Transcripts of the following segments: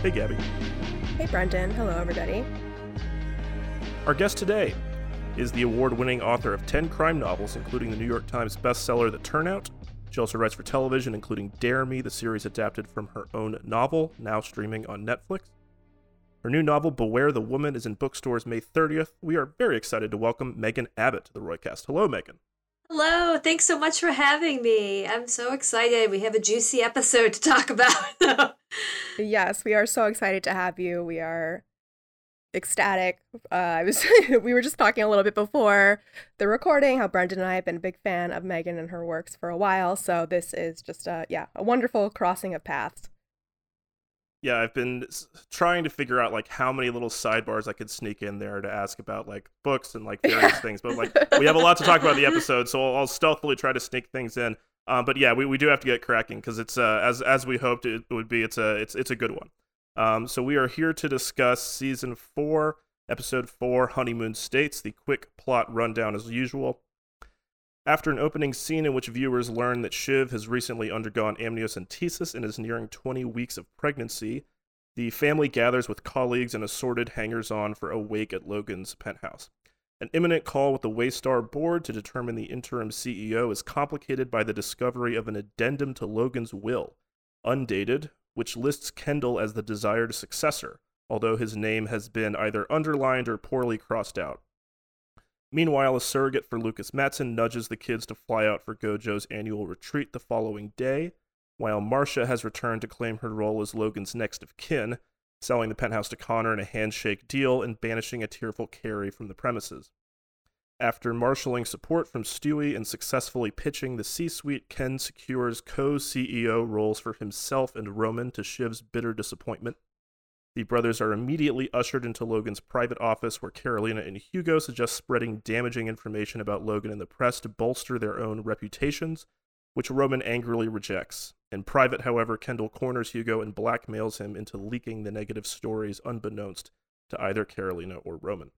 Hey, Gabby. Hey, Brendan. Hello, everybody. Our guest today is the award-winning author of 10 crime novels, including the New York Times bestseller The Turnout. She also writes for television, including Dare Me, the series adapted from her own novel, now streaming on Netflix. Her new novel, Beware the Woman, is in bookstores May 30th. We are very excited to welcome Megan Abbott to the Roycast. Hello, Megan. Hello, thanks so much for having me. I'm so excited. We have a juicy episode to talk about. yes, we are so excited to have you. We are ecstatic. Uh, I was we were just talking a little bit before the recording how Brendan and I have been a big fan of Megan and her works for a while. So this is just a yeah a wonderful crossing of paths yeah, I've been trying to figure out like how many little sidebars I could sneak in there to ask about like books and like various things. But like we have a lot to talk about in the episode, so I'll, I'll stealthily try to sneak things in. Um, but yeah, we, we do have to get cracking because it's uh, as as we hoped it would be. It's a it's it's a good one. Um, so we are here to discuss season four, episode four, honeymoon states. The quick plot rundown as usual. After an opening scene in which viewers learn that Shiv has recently undergone amniocentesis and is nearing 20 weeks of pregnancy, the family gathers with colleagues and assorted hangers on for a wake at Logan's penthouse. An imminent call with the Waystar board to determine the interim CEO is complicated by the discovery of an addendum to Logan's will, undated, which lists Kendall as the desired successor, although his name has been either underlined or poorly crossed out. Meanwhile, a surrogate for Lukas Matsson nudges the kids to fly out for Gojo's annual retreat the following day, while Marcia has returned to claim her role as Logan's next of kin, selling the penthouse to Connor in a handshake deal and banishing a tearful Kerry from the premises. After marshaling support from Stewy and successfully pitching the C suite, Ken secures co CEO roles for himself and Roman to Shiv's bitter disappointment. The brothers are immediately ushered into Logan's private office where Carolina and Hugo suggest spreading damaging information about Logan in the press to bolster their own reputations, which Roman angrily rejects. In private, however, Kendall corners Hugo and blackmails him into leaking the negative stories unbeknownst to either Carolina or Roman.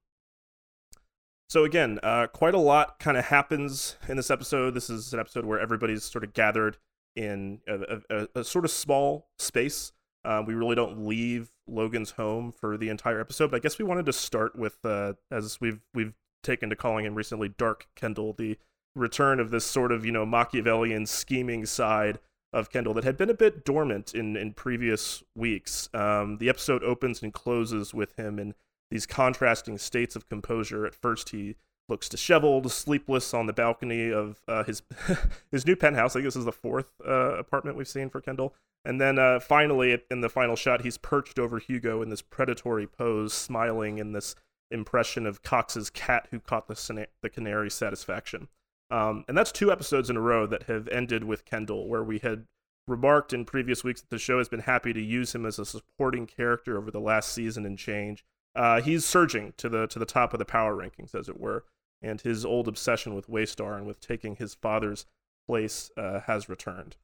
So again, uh, quite a lot kind of happens in this episode. This is an episode where everybody's sort of gathered in a, a, a sort of small space. Uh, we really don't leave Logan's home for the entire episode. But I guess we wanted to start with, uh, as we've we've taken to calling him recently, Dark Kendall, the return of this sort of you know Machiavellian scheming side of Kendall that had been a bit dormant in in previous weeks. Um, the episode opens and closes with him in these contrasting states of composure. At first, he looks disheveled, sleepless on the balcony of uh, his his new penthouse. I think this is the fourth uh, apartment we've seen for Kendall. And then uh, finally, in the final shot, he's perched over Hugo in this predatory pose, smiling in this impression of Cox's cat who caught the, the canary's satisfaction. Um, and that's two episodes in a row that have ended with Kendall, where we had remarked in previous weeks that the show has been happy to use him as a supporting character over the last season and change. Uh, he's surging to the to the top of the power rankings, as it were, and his old obsession with Waystar and with taking his father's place uh, has returned.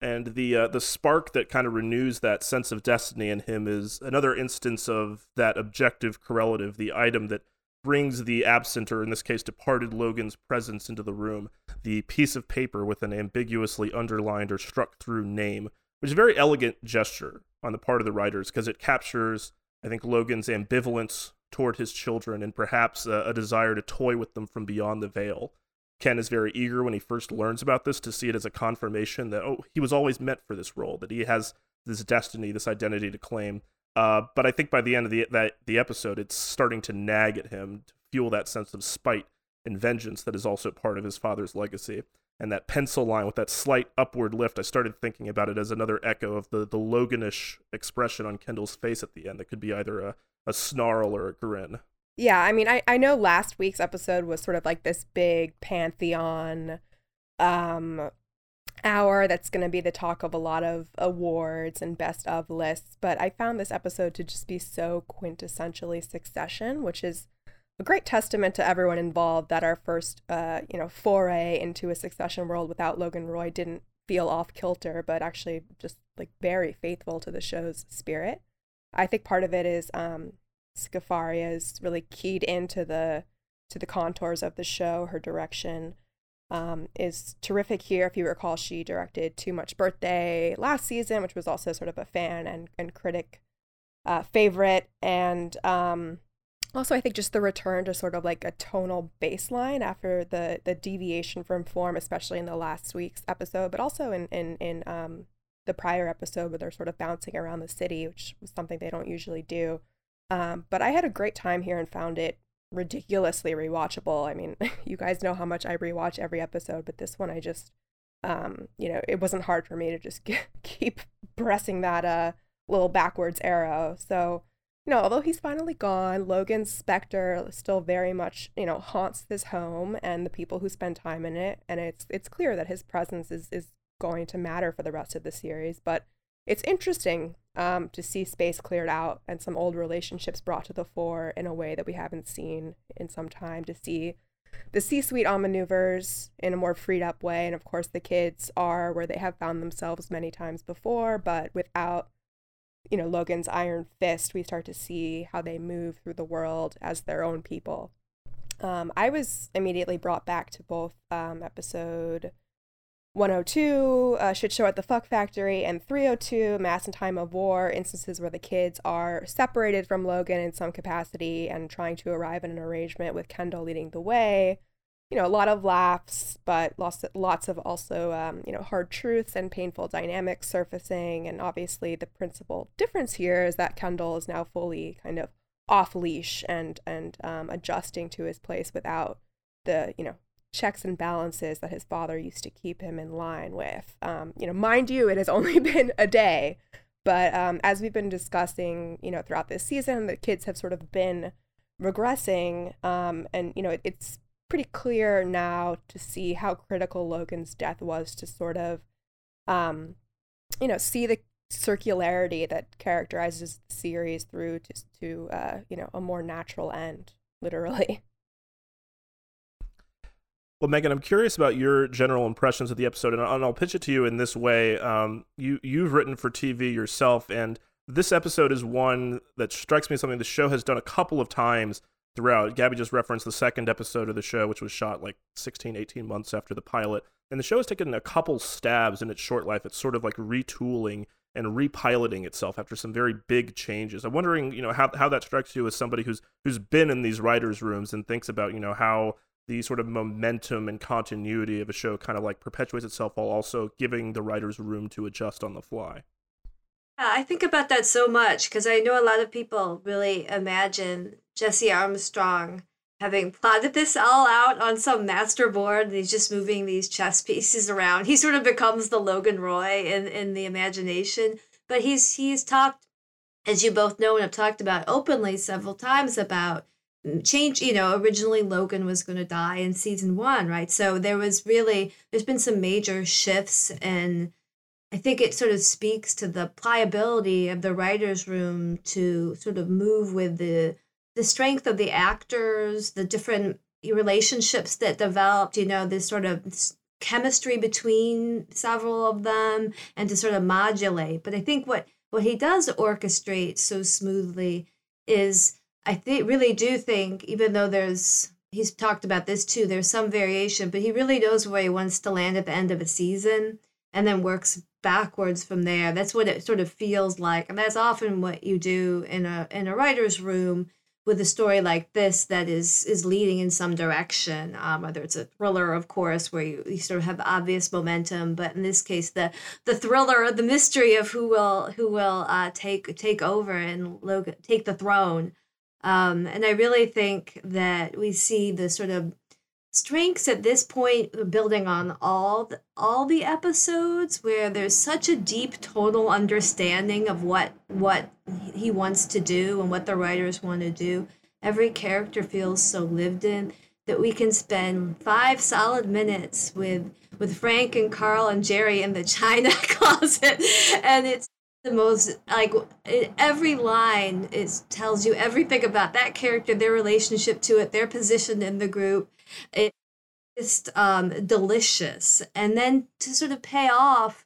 And the uh, the spark that kind of renews that sense of destiny in him is another instance of that objective correlative, the item that brings the absent, or in this case, departed Logan's presence into the room, the piece of paper with an ambiguously underlined or struck through name, which is a very elegant gesture on the part of the writers because it captures, I think, Logan's ambivalence toward his children and perhaps a, a desire to toy with them from beyond the veil. Ken is very eager when he first learns about this to see it as a confirmation that oh he was always meant for this role that he has this destiny this identity to claim uh, but I think by the end of the that the episode it's starting to nag at him to fuel that sense of spite and vengeance that is also part of his father's legacy and that pencil line with that slight upward lift I started thinking about it as another echo of the the Loganish expression on Kendall's face at the end that could be either a, a snarl or a grin yeah, I mean, I, I know last week's episode was sort of like this big pantheon um hour that's going to be the talk of a lot of awards and best of lists, but I found this episode to just be so quintessentially succession, which is a great testament to everyone involved that our first uh, you know, foray into a succession world without Logan Roy didn't feel off kilter, but actually just like very faithful to the show's spirit. I think part of it is um Scafaria is really keyed into the to the contours of the show. Her direction um, is terrific here. If you recall, she directed Too Much Birthday last season, which was also sort of a fan and, and critic uh, favorite. And um, also, I think just the return to sort of like a tonal baseline after the the deviation from form, especially in the last week's episode, but also in in in um, the prior episode where they're sort of bouncing around the city, which was something they don't usually do. Um, but I had a great time here and found it ridiculously rewatchable. I mean, you guys know how much I rewatch every episode, but this one I just, um, you know, it wasn't hard for me to just keep pressing that uh little backwards arrow. So, you know, although he's finally gone, Logan's specter still very much, you know, haunts this home and the people who spend time in it, and it's it's clear that his presence is is going to matter for the rest of the series. But it's interesting um, to see space cleared out and some old relationships brought to the fore in a way that we haven't seen in some time. To see the C-suite on maneuvers in a more freed up way, and of course the kids are where they have found themselves many times before, but without you know Logan's iron fist, we start to see how they move through the world as their own people. Um, I was immediately brought back to both um, episode 102, uh, Shit Show at the Fuck Factory, and 302, Mass in Time of War, instances where the kids are separated from Logan in some capacity and trying to arrive at an arrangement with Kendall leading the way. You know, a lot of laughs, but lots, lots of also, um, you know, hard truths and painful dynamics surfacing. And obviously, the principal difference here is that Kendall is now fully kind of off leash and and um, adjusting to his place without the you know checks and balances that his father used to keep him in line with. Um, you know, mind you, it has only been a day, but um, as we've been discussing, you know, throughout this season, the kids have sort of been regressing, um, and you know, it, it's pretty clear now to see how critical Logan's death was to sort of, um, you know, see the circularity that characterizes the series through to, to uh, you know, a more natural end, literally. Well, Megan, I'm curious about your general impressions of the episode, and I'll pitch it to you in this way. Um, you you've written for TV yourself, and this episode is one that strikes me as something the show has done a couple of times throughout. Gabby just referenced the second episode of the show, which was shot like 16, 18 months after the pilot, and the show has taken a couple stabs in its short life. It's sort of like retooling and repiloting itself after some very big changes. I'm wondering, you know, how how that strikes you as somebody who's who's been in these writers' rooms and thinks about, you know, how the sort of momentum and continuity of a show kind of like perpetuates itself while also giving the writers room to adjust on the fly. Yeah, I think about that so much because I know a lot of people really imagine Jesse Armstrong having plotted this all out on some master board and he's just moving these chess pieces around. He sort of becomes the Logan Roy in, in the imagination. But he's he's talked, as you both know and have talked about openly several times about change you know originally logan was going to die in season one right? So there was really there's been some major shifts and i think it sort of speaks to the pliability of the writers room to sort of move with the the strength of the actors the different relationships that developed you know this sort of chemistry between several of them and to sort of modulate. But i think what what he does orchestrate so smoothly is I think really do think, even though there's he's talked about this too, there's some variation, but he really knows where he wants to land at the end of a season and then works backwards from there. That's what it sort of feels like. And that's often what you do in a in a writer's room with a story like this that is is leading in some direction um, whether it's a thriller of course where you, you sort of have obvious momentum but in this case the the thriller the mystery of who will who will uh, take take over and take the throne um, and I really think that we see the sort of strengths at this point building on all the, all the episodes where there's such a deep total understanding of what what he wants to do and what the writers want to do. Every character feels so lived in that we can spend five solid minutes with with Frank and Karl and Gerri in the china closet. And it's the most like every line is tells you everything about that character their relationship to it their position in the group it's um, delicious and then to sort of pay off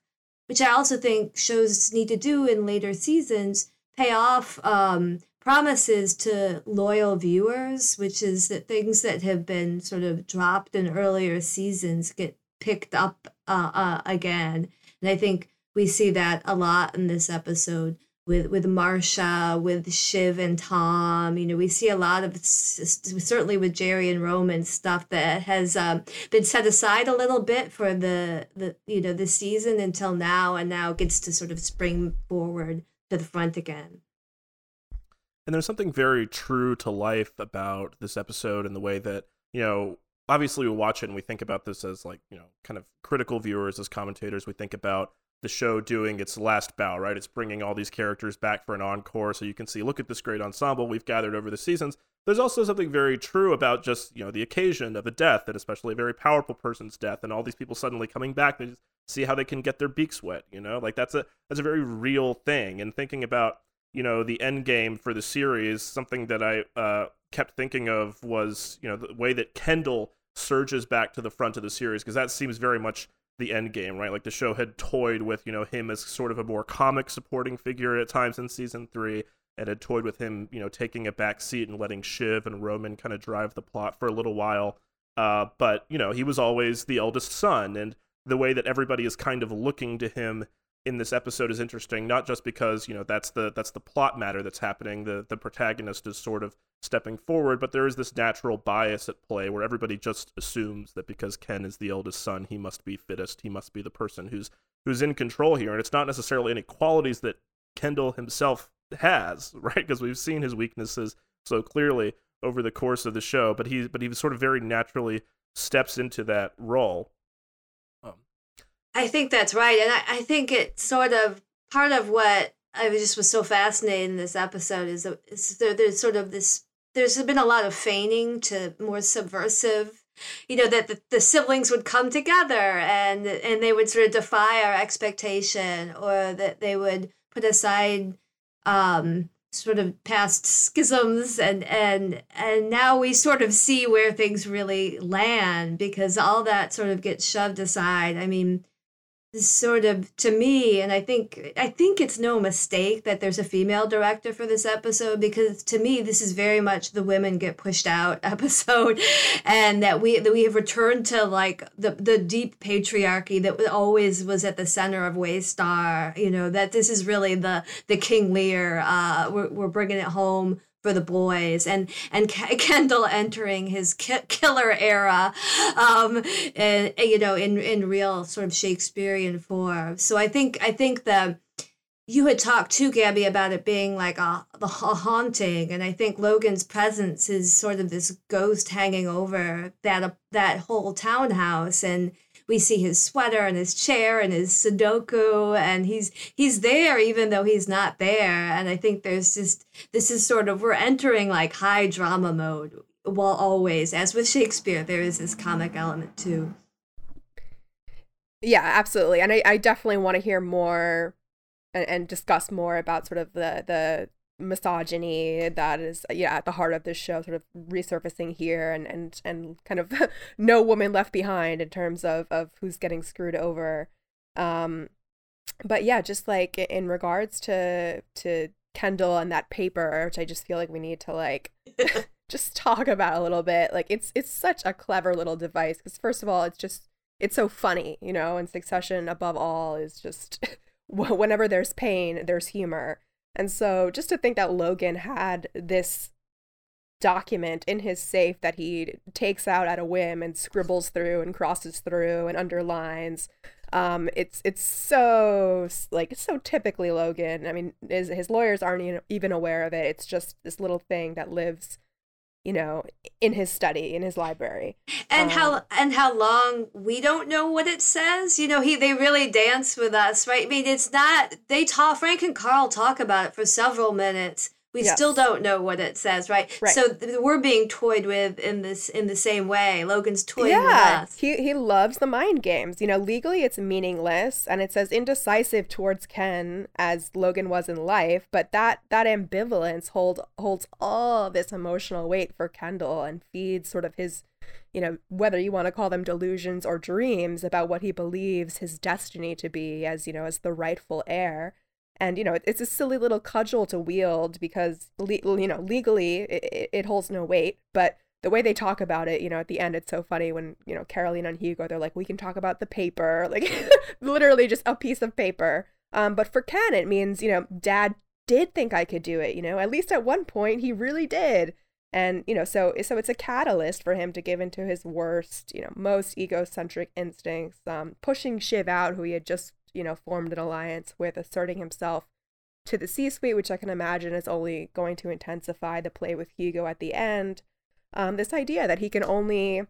which i also think shows need to do in later seasons pay off um, promises to loyal viewers, which is that things that have been sort of dropped in earlier seasons get picked up uh, uh, again. And I think we see that a lot in this episode with with Marcia, with Shiv and Tom. You know, we see a lot of certainly with Gerri and Roman stuff that has um, been set aside a little bit for the the you know the season until now, and now gets to sort of spring forward to the front again. And there's something very true to life about this episode and the way that, you know, obviously we watch it and we think about this as like, you know, kind of critical viewers, as commentators. We think about the show doing its last bow, right? It's bringing all these characters back for an encore so you can see, look at this great ensemble we've gathered over the seasons. There's also something very true about just, you know, the occasion of a death, and especially a very powerful person's death, and all these people suddenly coming back to see how they can get their beaks wet, you know? Like that's a that's a very real thing. And thinking about you know the end game for the series something that i uh, kept thinking of was you know the way that kendall surges back to the front of the series because that seems very much the end game right? Like the show had toyed with you know him as sort of a more comic supporting figure at times in season three and had toyed with him you know taking a back seat and letting shiv and roman kind of drive the plot for a little while. Uh, but you know he was always the eldest son and the way that everybody is kind of looking to him in this episode is interesting not just because you know that's the that's the plot matter that's happening the the protagonist is sort of stepping forward but there is this natural bias at play where everybody just assumes that because Ken is the eldest son he must be fittest he must be the person who's who's in control here. And it's not necessarily any qualities that Kendall himself has right? Because we've seen his weaknesses so clearly over the course of the show but he but he sort of very naturally steps into that role I think that's right. And I, I think it's sort of part of what I just was so fascinated in this episode is, is there, there's sort of this, there's been a lot of feigning to more subversive you know that the, the siblings would come together and and they would sort of defy our expectation or that they would put aside um sort of past schisms and and and now we sort of see where things really land because all that sort of gets shoved aside i mean sort of to me and i think i think it's no mistake that there's a female director for this episode because to me this is very much the women get pushed out episode and that we that we have returned to like the the deep patriarchy that always was at the center of waystar you know that this is really the the king lear uh we're, we're bringing it home for the boys and and Kendall entering his ki- killer era um and you know in in real sort of Shakespearean form. So I think I think the you had talked to Gabby about it being like a a haunting and I think Logan's presence is sort of this ghost hanging over that that whole townhouse and we see his sweater and his chair and his Sudoku, and he's he's there even though he's not there. And I think there's just this is sort of we're entering like high drama mode. While always, as with Shakespeare, there is this comic element too. Yeah, absolutely, and I, I definitely want to hear more and, and discuss more about sort of the the misogyny that is yeah at the heart of this show sort of resurfacing here and and and kind of no woman left behind in terms of of who's getting screwed over. Um but yeah just like in regards to to kendall and that paper which i just feel like we need to like just talk about a little bit. Like it's it's such a clever little device because first of all it's just it's so funny you know and succession above all is just whenever there's pain there's humor and so just to think that Logan had this document in his safe that he takes out at a whim and scribbles through and crosses through and underlines um it's it's so like so typically logan. I mean his, his lawyers aren't even aware of it. It's just this little thing that lives you know in his study in his library. And um, how and how long we don't know what it says. You know he they really dance with us right? I mean it's not they talk frank and karl talk about it for several minutes we yes. still don't know what it says, right? right? So th- we're being toyed with in this in the same way. Logan's toying yeah, with us. He he loves the mind games. You know, legally it's meaningless and it says indecisive towards Ken as Logan was in life, but that that ambivalence hold holds all this emotional weight for Kendall and feeds sort of his you know, whether you want to call them delusions or dreams about what he believes his destiny to be as, you know, as the rightful heir And you know, it's a silly little cudgel to wield because you know legally it, it holds no weight, but the way they talk about it, you know, at the end, it's so funny when, you know, Carolina and Hugo, they're like, we can talk about the paper, like literally just a piece of paper. Um, but for Ken, it means, you know, dad did think I could do it, you know, at least at one point he really did. And, you know, so so it's a catalyst for him to give into his worst, you know, most egocentric instincts, um, pushing Shiv out, who he had just, you know, formed an alliance with, asserting himself to the C suite, which I can imagine is only going to intensify the play with Hugo at the end um, this idea that he can only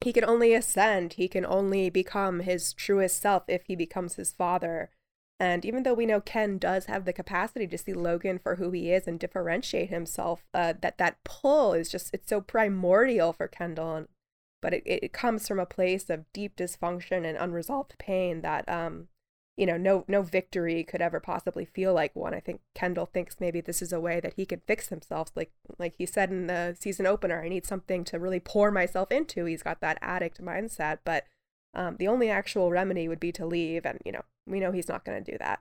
he can only ascend, he can only become his truest self if he becomes his father. And even though we know Ken does have the capacity to see Logan for who he is and differentiate himself, uh, that that pull is just it's so primordial for Kendall. But it, it comes from a place of deep dysfunction and unresolved pain that um you know, no no victory could ever possibly feel like one. I think Kendall thinks maybe this is a way that he can fix himself. Like like he said in the season opener, I need something to really pour myself into. He's got that addict mindset, but um, the only actual remedy would be to leave, and you know, we know he's not going to do that.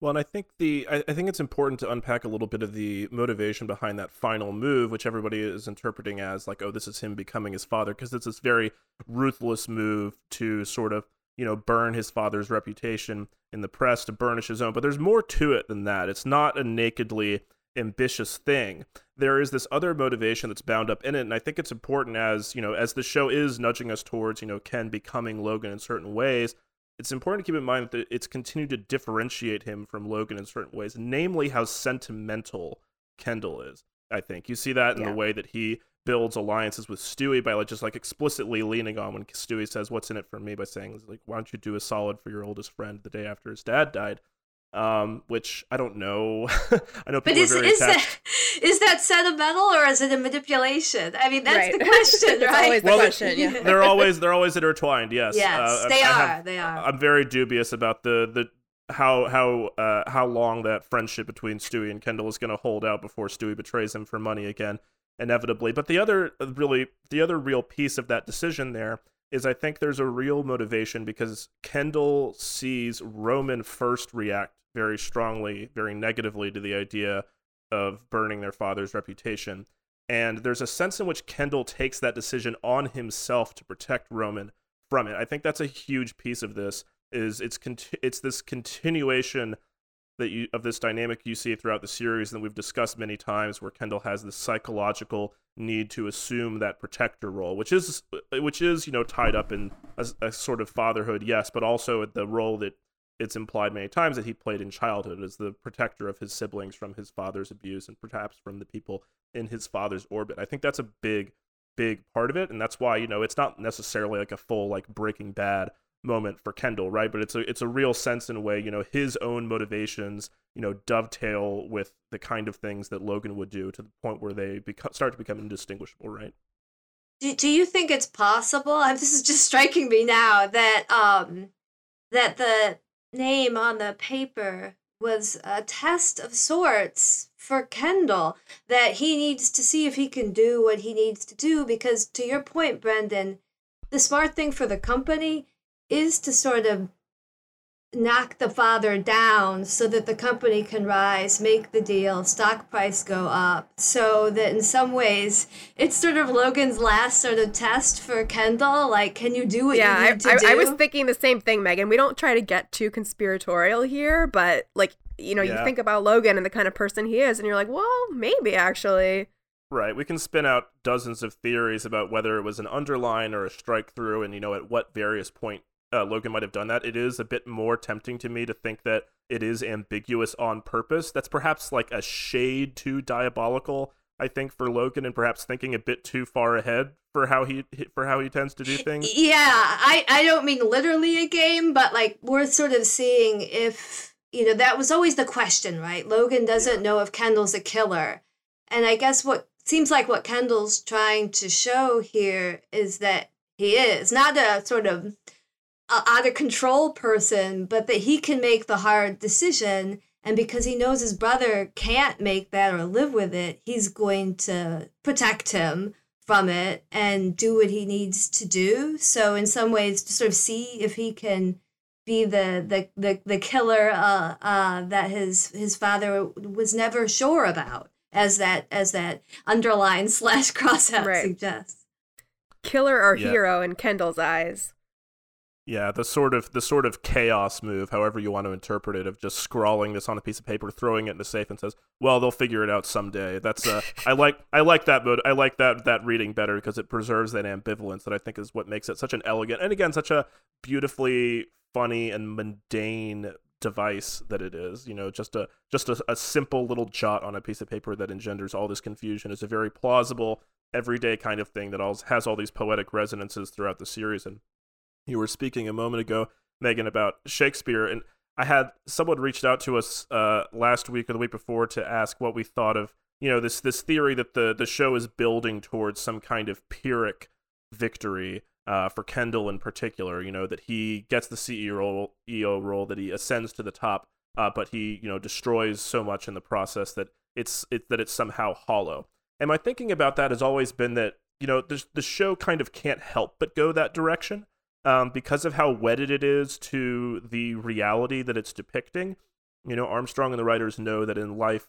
Well, and I think the I, I think it's important to unpack a little bit of the motivation behind that final move, which everybody is interpreting as like, oh, this is him becoming his father, because it's this very ruthless move to sort of you know, burn his father's reputation in the press to burnish his own. But there's more to it than that. It's not a nakedly ambitious thing. There is this other motivation that's bound up in it, and I think it's important as you know, as the show is nudging us towards you know Ken becoming Logan in certain ways. It's important to keep in mind that it's continued to differentiate him from Logan in certain ways, namely how sentimental Kendall is. I think you see that in yeah. the way that he builds alliances with Stewy by like just like explicitly leaning on when Stewy says what's in it for me by saying like why don't you do a solid for your oldest friend the day after his dad died um, which I don't know. I know people but is, are very is attached. That, is that sentimental or is it a manipulation? I mean, that's right. the question, that's right? Always the well, question. Yeah. they're always they're always intertwined. Yes, yes, uh, they I, are. I have, they are. I'm very dubious about the the how how uh, how long that friendship between Stewy and Kendall is going to hold out before Stewy betrays him for money again inevitably. But the other uh, really the other real piece of that decision there is I think there's a real motivation because Kendall sees Roman first react very strongly, very negatively to the idea of burning their father's reputation. And there's a sense in which Kendall takes that decision on himself to protect Roman from it. I think that's a huge piece of this is it's conti- it's this continuation that you of this dynamic you see throughout the series and we've discussed many times where Kendall has this psychological need to assume that protector role which is which is you know tied up in a, a sort of fatherhood yes but also the role that it's implied many times that he played in childhood as the protector of his siblings from his father's abuse and perhaps from the people in his father's orbit. I think that's a big big part of it and that's why you know it's not necessarily like a full like breaking bad moment for Kendall, right? But it's a it's a real sense in a way, you know, his own motivations, you know, dovetail with the kind of things that Logan would do to the point where they become, start to become indistinguishable, right? Do, do you think it's possible? this is just striking me now that um that the name on the paper was a test of sorts for Kendall that he needs to see if he can do what he needs to do because to your point Brendan the smart thing for the company is to sort of knock the father down so that the company can rise, make the deal, stock price go up. So that in some ways, it's sort of Logan's last sort of test for Kendall. Like, can you do what yeah, you need I, to I, do? I was thinking the same thing, Megan. We don't try to get too conspiratorial here, but like, you know, yeah. you think about Logan and the kind of person he is, and you're like, well, maybe actually. Right. We can spin out dozens of theories about whether it was an underline or a strike through, and you know, at what various point uh, Logan might have done that. It is a bit more tempting to me to think that it is ambiguous on purpose. That's perhaps like a shade too diabolical. I think for Logan, and perhaps thinking a bit too far ahead for how he for how he tends to do things. Yeah, I I don't mean literally a game, but like we're sort of seeing if you know that was always the question, right? Logan doesn't yeah. know if Kendall's a killer, and I guess what seems like what Kendall's trying to show here is that he is not a sort of out of control person, but that he can make the hard decision. And because he knows his brother can't make that or live with it, he's going to protect him from it and do what he needs to do. So, in some ways, to sort of see if he can be the the the, the killer uh, uh, that his his father was never sure about, as that as that underline slash crossout Right. suggests. Killer or Yeah. hero in Kendall's eyes. Yeah, the sort of the sort of chaos move, however you want to interpret it, of just scrawling this on a piece of paper, throwing it in the safe, and says, "Well, they'll figure it out someday." That's uh, I like I like that mode. I like that that reading better because it preserves that ambivalence that I think is what makes it such an elegant and again such a beautifully funny and mundane device that it is. You know, just a just a, a simple little jot on a piece of paper that engenders all this confusion is a very plausible everyday kind of thing that all, has all these poetic resonances throughout the series and you were speaking a moment ago, Megan, about Shakespeare, and I had someone reached out to us uh, last week or the week before to ask what we thought of you know this this theory that the the show is building towards some kind of pyrrhic victory uh, for Kendall in particular. You know that he gets the CEO role, EO role, that he ascends to the top, uh, but he you know destroys so much in the process that it's it, that it's somehow hollow. And my thinking about that has always been that you know the the show kind of can't help but go that direction um, because of how wedded it is to the reality that it's depicting. You know, Armstrong and the writers know that in life,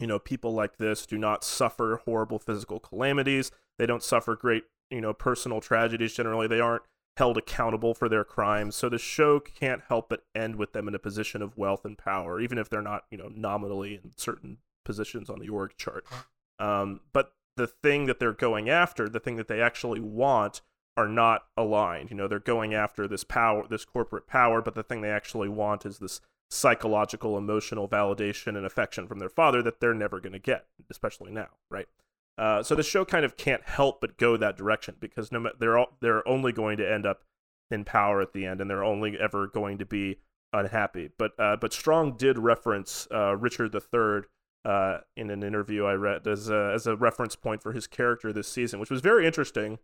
you know, people like this do not suffer horrible physical calamities. They don't suffer great, you know, personal tragedies generally. They aren't held accountable for their crimes. So the show can't help but end with them in a position of wealth and power, even if they're not, you know, nominally in certain positions on the org chart. Um, but the thing that they're going after, the thing that they actually want, are not aligned. You know, they're going after this power, this corporate power, but the thing they actually want is this psychological, emotional validation and affection from their father that they're never going to get, especially now, right? Uh, so the show kind of can't help but go that direction because no, they're all, they're only going to end up in power at the end, and they're only ever going to be unhappy. But uh, but Strong did reference uh, Richard III uh, in an interview I read as a, as a reference point for his character this season, which was very interesting,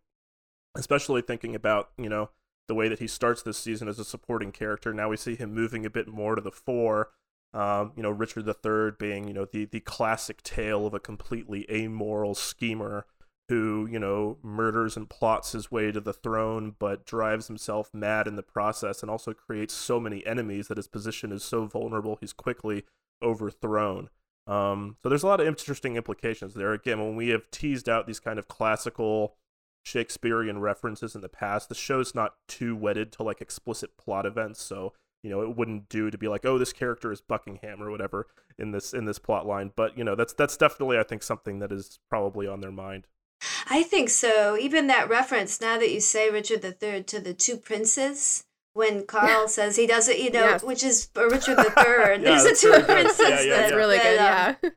especially thinking about you know the way that he starts this season as a supporting character. Now we see him moving a bit more to the fore. Um, you know, Richard III being you know the the classic tale of a completely amoral schemer who you know murders and plots his way to the throne, but drives himself mad in the process, and also creates so many enemies that his position is so vulnerable he's quickly overthrown. Um, so there's a lot of interesting implications there. Again, when we have teased out these kind of classical Shakespearean references in the past, the show's not too wedded to like explicit plot events, so you know it wouldn't do to be like, oh, this character is Buckingham or whatever in this in this plot line. But you know that's that's definitely I think something that is probably on their mind. I think so. Even that reference, now that you say Richard III to the two princes, when Karl says he doesn't, you know, Yes. which is uh, Richard III. Yeah, There's the two princes. Yeah, yeah, that, yeah. That's really good, that, um, yeah.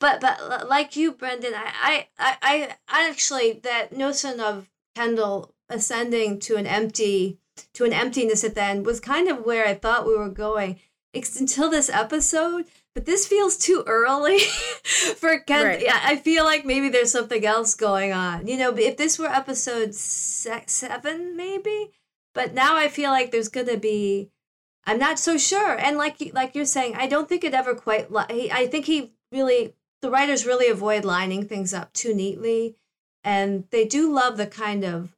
But but like you, Brendan, I, I I I actually that notion of Kendall ascending to an empty to an emptiness at the end was kind of where I thought we were going ex- until this episode. But this feels too early for Kendall. Right. Yeah, I feel like maybe there's something else going on. You know, if this were episode se- seven, maybe. But now I feel like there's gonna be. I'm not so sure. And like like you're saying, I don't think it ever quite. Li- I think he really the writers really avoid lining things up too neatly, and they do love the kind of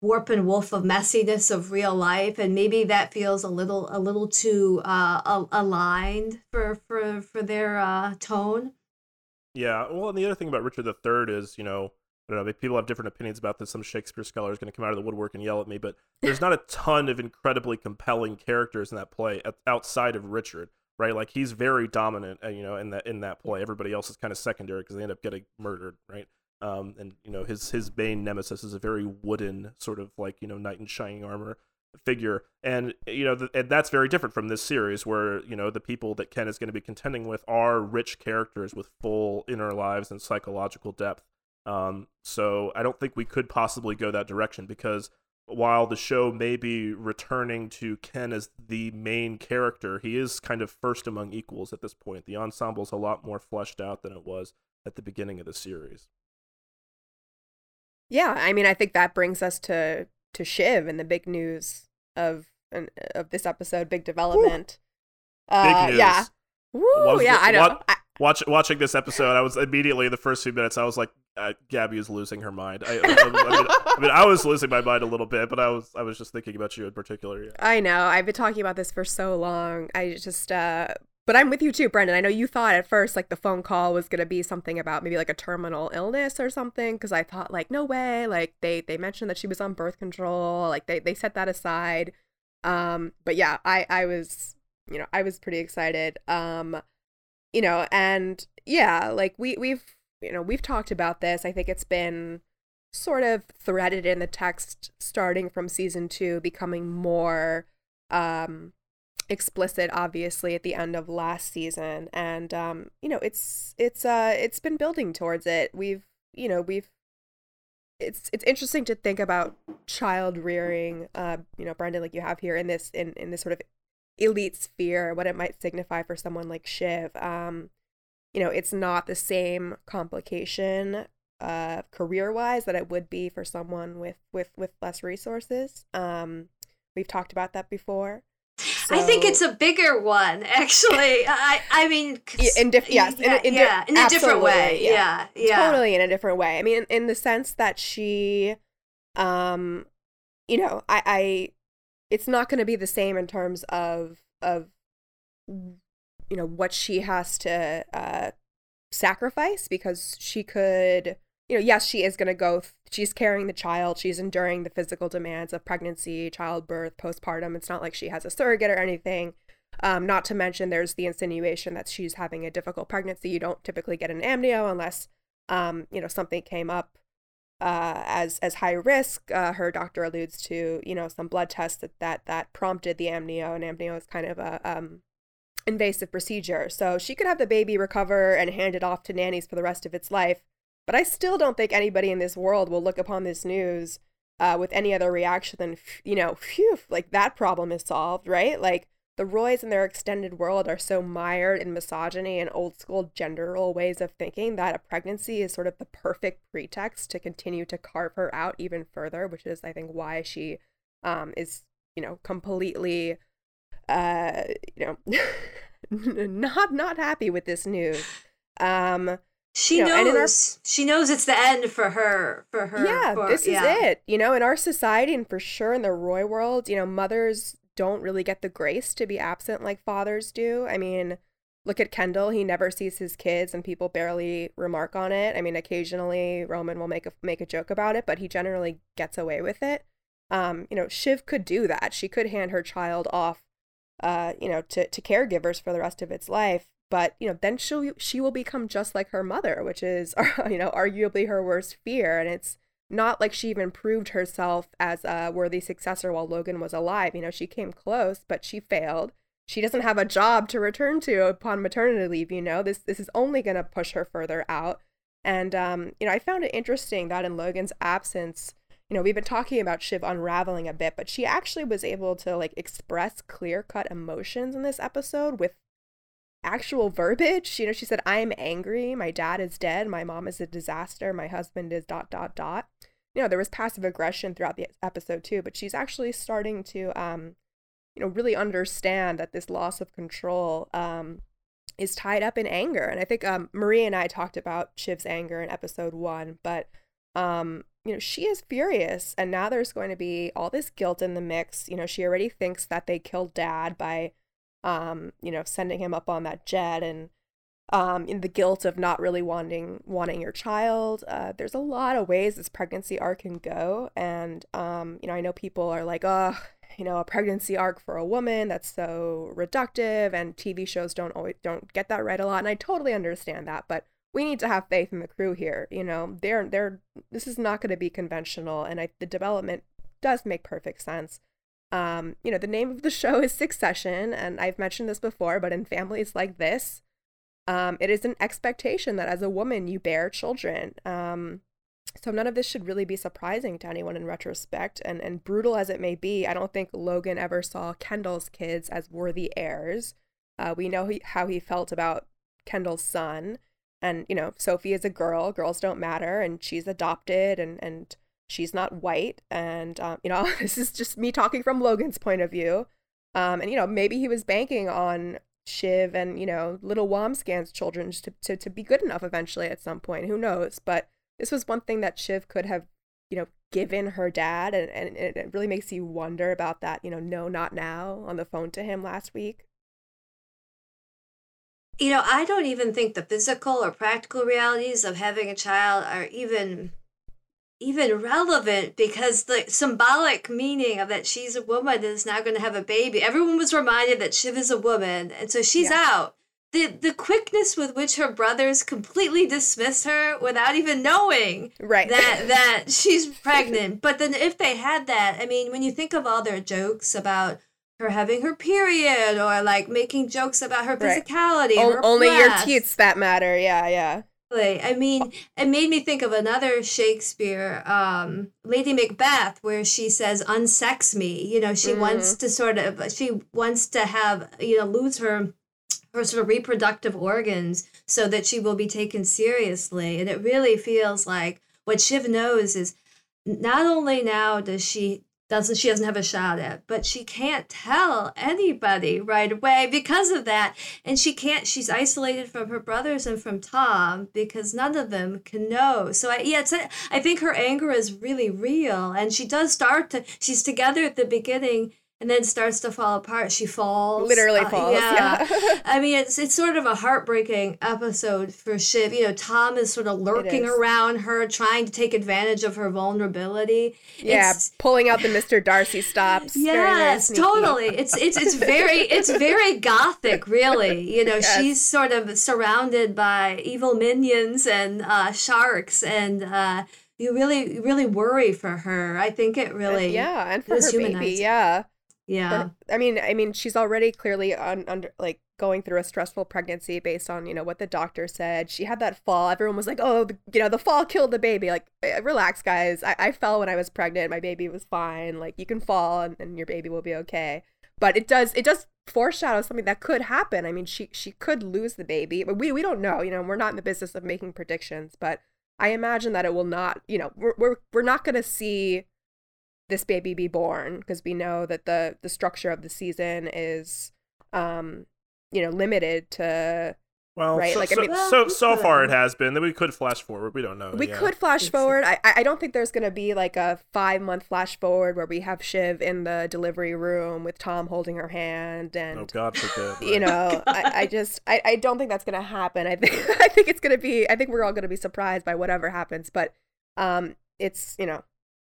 warp and woof of messiness of real life, and maybe that feels a little a little too uh, aligned for for for their uh, tone. Yeah, well, and the other thing about Richard III is, you know, I don't know, people have different opinions about this. Some Shakespeare scholar is going to come out of the woodwork and yell at me, but there's not a ton of incredibly compelling characters in that play outside of Richard, right? Like he's very dominant, uh, you know, in that in that play. Everybody else is kind of secondary because they end up getting murdered, right? Um, and you know, his his main nemesis is a very wooden sort of like you know knight in shining armor figure and you know th- and that's very different from this series where you know the people that ken is going to be contending with are rich characters with full inner lives and psychological depth um, so i don't think we could possibly go that direction because while the show may be returning to ken as the main character he is kind of first among equals at this point the ensemble's a lot more fleshed out than it was at the beginning of the series Yeah, I mean, I think that brings us to to Shiv and the big news of of this episode, big development. big Uh, news Yeah. Woo, Was yeah, I know. Watch, watching this episode, I was immediately the first few minutes. I was like, Gabby is losing her mind. I, I, I, mean, I, mean, I was losing my mind a little bit, but I was I was just thinking about you in particular. Yeah. I know. I've been talking about this for so long. I just uh but I'm with you too, Brendan. I know you thought at first like the phone call was gonna be something about maybe like a terminal illness or something, because I thought like no way, like they they mentioned that she was on birth control, like they they set that aside. Um, but yeah, I I was you know I was pretty excited. Um, you know, and yeah, like we we've you know, we've talked about this. I think it's been sort of threaded in the text starting from season 2 becoming more um explicit obviously at the end of last season. And um you know it's it's uh it's been building towards it. We've you know we've it's it's interesting to think about child rearing uh you know Brendan like you have here in this in in this sort of elite sphere what it might signify for someone like Shiv. Um you know, it's not the same complication uh, career wise that it would be for someone with with with less resources. Um, we've talked about that before. So, I think it's a bigger one, actually. I I mean, in diff- yes, yeah, in, in, yeah, in a different way. Yeah. yeah, yeah, totally in a different way. I mean, in, in the sense that she, um, you know, I, I, it's not going to be the same in terms of of you know what she has to uh, sacrifice because she could you know yes she is going to go she's carrying the child she's enduring the physical demands of pregnancy childbirth postpartum. It's not like she has a surrogate or anything. Um, not to mention there's the insinuation that she's having a difficult pregnancy. You don't typically get an amnio unless um, you know something came up uh, as as high risk. Uh, her doctor alludes to you know some blood tests that that that prompted the amnio, and amnio is kind of a um, invasive procedure. So she could have the baby recover and hand it off to nannies for the rest of its life. But I still don't think anybody in this world will look upon this news uh, with any other reaction than, you know, phew, like that problem is solved, right? Like the Roys and their extended world are so mired in misogyny and old school gender role ways of thinking that a pregnancy is sort of the perfect pretext to continue to carve her out even further, which is, I think, why she um, is, you know, completely uh, you know, not not happy with this news. Um, she you know, knows. Our, she knows it's the end for her. For her. Yeah, for, this yeah. is it. You know, in our society, and for sure in the Roy world, you know, mothers don't really get the grace to be absent like fathers do. I mean, look at Kendall. He never sees his kids, and people barely remark on it. I mean, occasionally Roman will make a make a joke about it, but he generally gets away with it. Um, you know, Shiv could do that. She could hand her child off uh, you know, to, to caregivers for the rest of its life. But, you know, then she'll, she will become just like her mother, which is, you know, arguably her worst fear. And it's not like she even proved herself as a worthy successor while Logan was alive. You know, she came close, but she failed. She doesn't have a job to return to upon maternity leave, you know. This this is only going to push her further out. And um, you know, I found it interesting that in Logan's absence, you know, we've been talking about Shiv unraveling a bit, but she actually was able to like express clear cut emotions in this episode with actual verbiage. You know, she said, I'm angry. My dad is dead. My mom is a disaster. My husband is dot, dot, dot. You know, there was passive aggression throughout the episode too, but she's actually starting to, um, you know, really understand that this loss of control um, is tied up in anger. And I think um, Marie and I talked about Shiv's anger in episode one, but um, you know, she is furious. And now there's going to be all this guilt in the mix. You know, she already thinks that they killed dad by, um, you know, sending him up on that jet and, um, in the guilt of not really wanting wanting your child. Uh, there's a lot of ways this pregnancy arc can go, and um, you know, I know people are like, oh, you know, a pregnancy arc for a woman that's so reductive, and TV shows don't always don't get that right a lot, and I totally understand that, but we need to have faith in the crew here. You know, they're they're this is not going to be conventional, and I, the development does make perfect sense. Um, you know, the name of the show is Succession, and I've mentioned this before, but in families like this, um, it is an expectation that as a woman you bear children. Um, so none of this should really be surprising to anyone in retrospect. And and brutal as it may be, I don't think Logan ever saw Kendall's kids as worthy heirs. Uh, we know he, how he felt about Kendall's son and you know sophie is a girl girls don't matter and she's adopted and and she's not white. And um, you know this is just me talking from logan's point of view. Um, and you know maybe he was banking on shiv and you know little wambsgans children to, to, to be good enough eventually at some point. Who knows? But this was one thing that Shiv could have, you know, given her dad, and, and it really makes you wonder about that, you know, no, not now on the phone to him last week. You know, I don't even think the physical or practical realities of having a child are even even relevant because the symbolic meaning of that she's a woman is now going to have a baby. Everyone was reminded that Shiv is a woman, and so she's yeah. out the the quickness with which her brothers completely dismiss her without even knowing right. that that she's pregnant. but then if they had that, I mean, when you think of all their jokes about her having her period or like making jokes about her physicality, right. o- only your teats that matter. Yeah, yeah. I mean, it made me think of another Shakespeare, um, Lady Macbeth, where she says, "Unsex me." You know, she mm. wants to sort of, she wants to have, you know, lose her her sort of reproductive organs so that she will be taken seriously. And it really feels like what Shiv knows is not only now does she doesn't she doesn't have a shot at but she can't tell anybody right away because of that. And she can't she's isolated from her brothers and from tom because none of them can know. So I, yeah it's a, I think her anger is really real and she does start to she's together at the beginning and then starts to fall apart. She falls. Literally uh, falls. Yeah. yeah. I mean, it's it's sort of a heartbreaking episode for Shiv. You know, Tom is sort of lurking around her, trying to take advantage of her vulnerability. Yeah, it's, pulling out the Mr. Darcy stops. Yes, totally. It's it's it's very it's very gothic, really. You know, yes. she's sort of surrounded by evil minions and uh, sharks and. Uh, you really really worry for her. I think it really yeah, and for her baby, yeah. Yeah. I mean, I mean, she's already clearly un- under like going through a stressful pregnancy based on you know what the doctor said. She had that fall. Everyone was like, "Oh, the, you know, the fall killed the baby." Like, eh, relax, guys. I, I fell when I was pregnant. My baby was fine. Like, you can fall and, and your baby will be okay. But it does it does foreshadow something that could happen. I mean, she she could lose the baby, but we we don't know. You know, we're not in the business of making predictions, but I imagine that it will not. You know, we're we're, we're not going to see this baby be born because we know that the the structure of the season is um you know limited to well, right? So, like, I mean, so so far it has been. Then we could flash forward. We don't know. We could flash forward. I I don't think there's gonna be like a five month flash forward where we have Shiv in the delivery room with Tom holding her hand and oh God forbid. Right? You know, I, I just I, I don't think that's gonna happen. I think I think it's gonna be. I think we're all gonna be surprised by whatever happens. But um, it's you know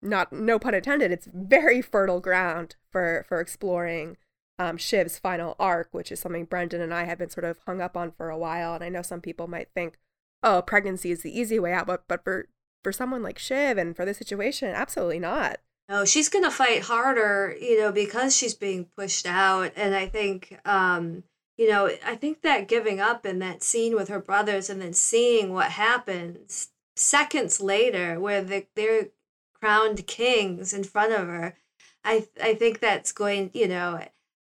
not no pun intended, it's very fertile ground for for exploring um, Shiv's final arc, which is something Brendan and I have been sort of hung up on for a while. And I know some people might think, oh, pregnancy is the easy way out, but but for for someone like Shiv and for this situation, absolutely not. No, she's gonna fight harder, you know, because she's being pushed out. And I think um, you know, I think that giving up in that scene with her brothers and then seeing what happens seconds later where the, they're crowned kings in front of her. I I think that's going, you know,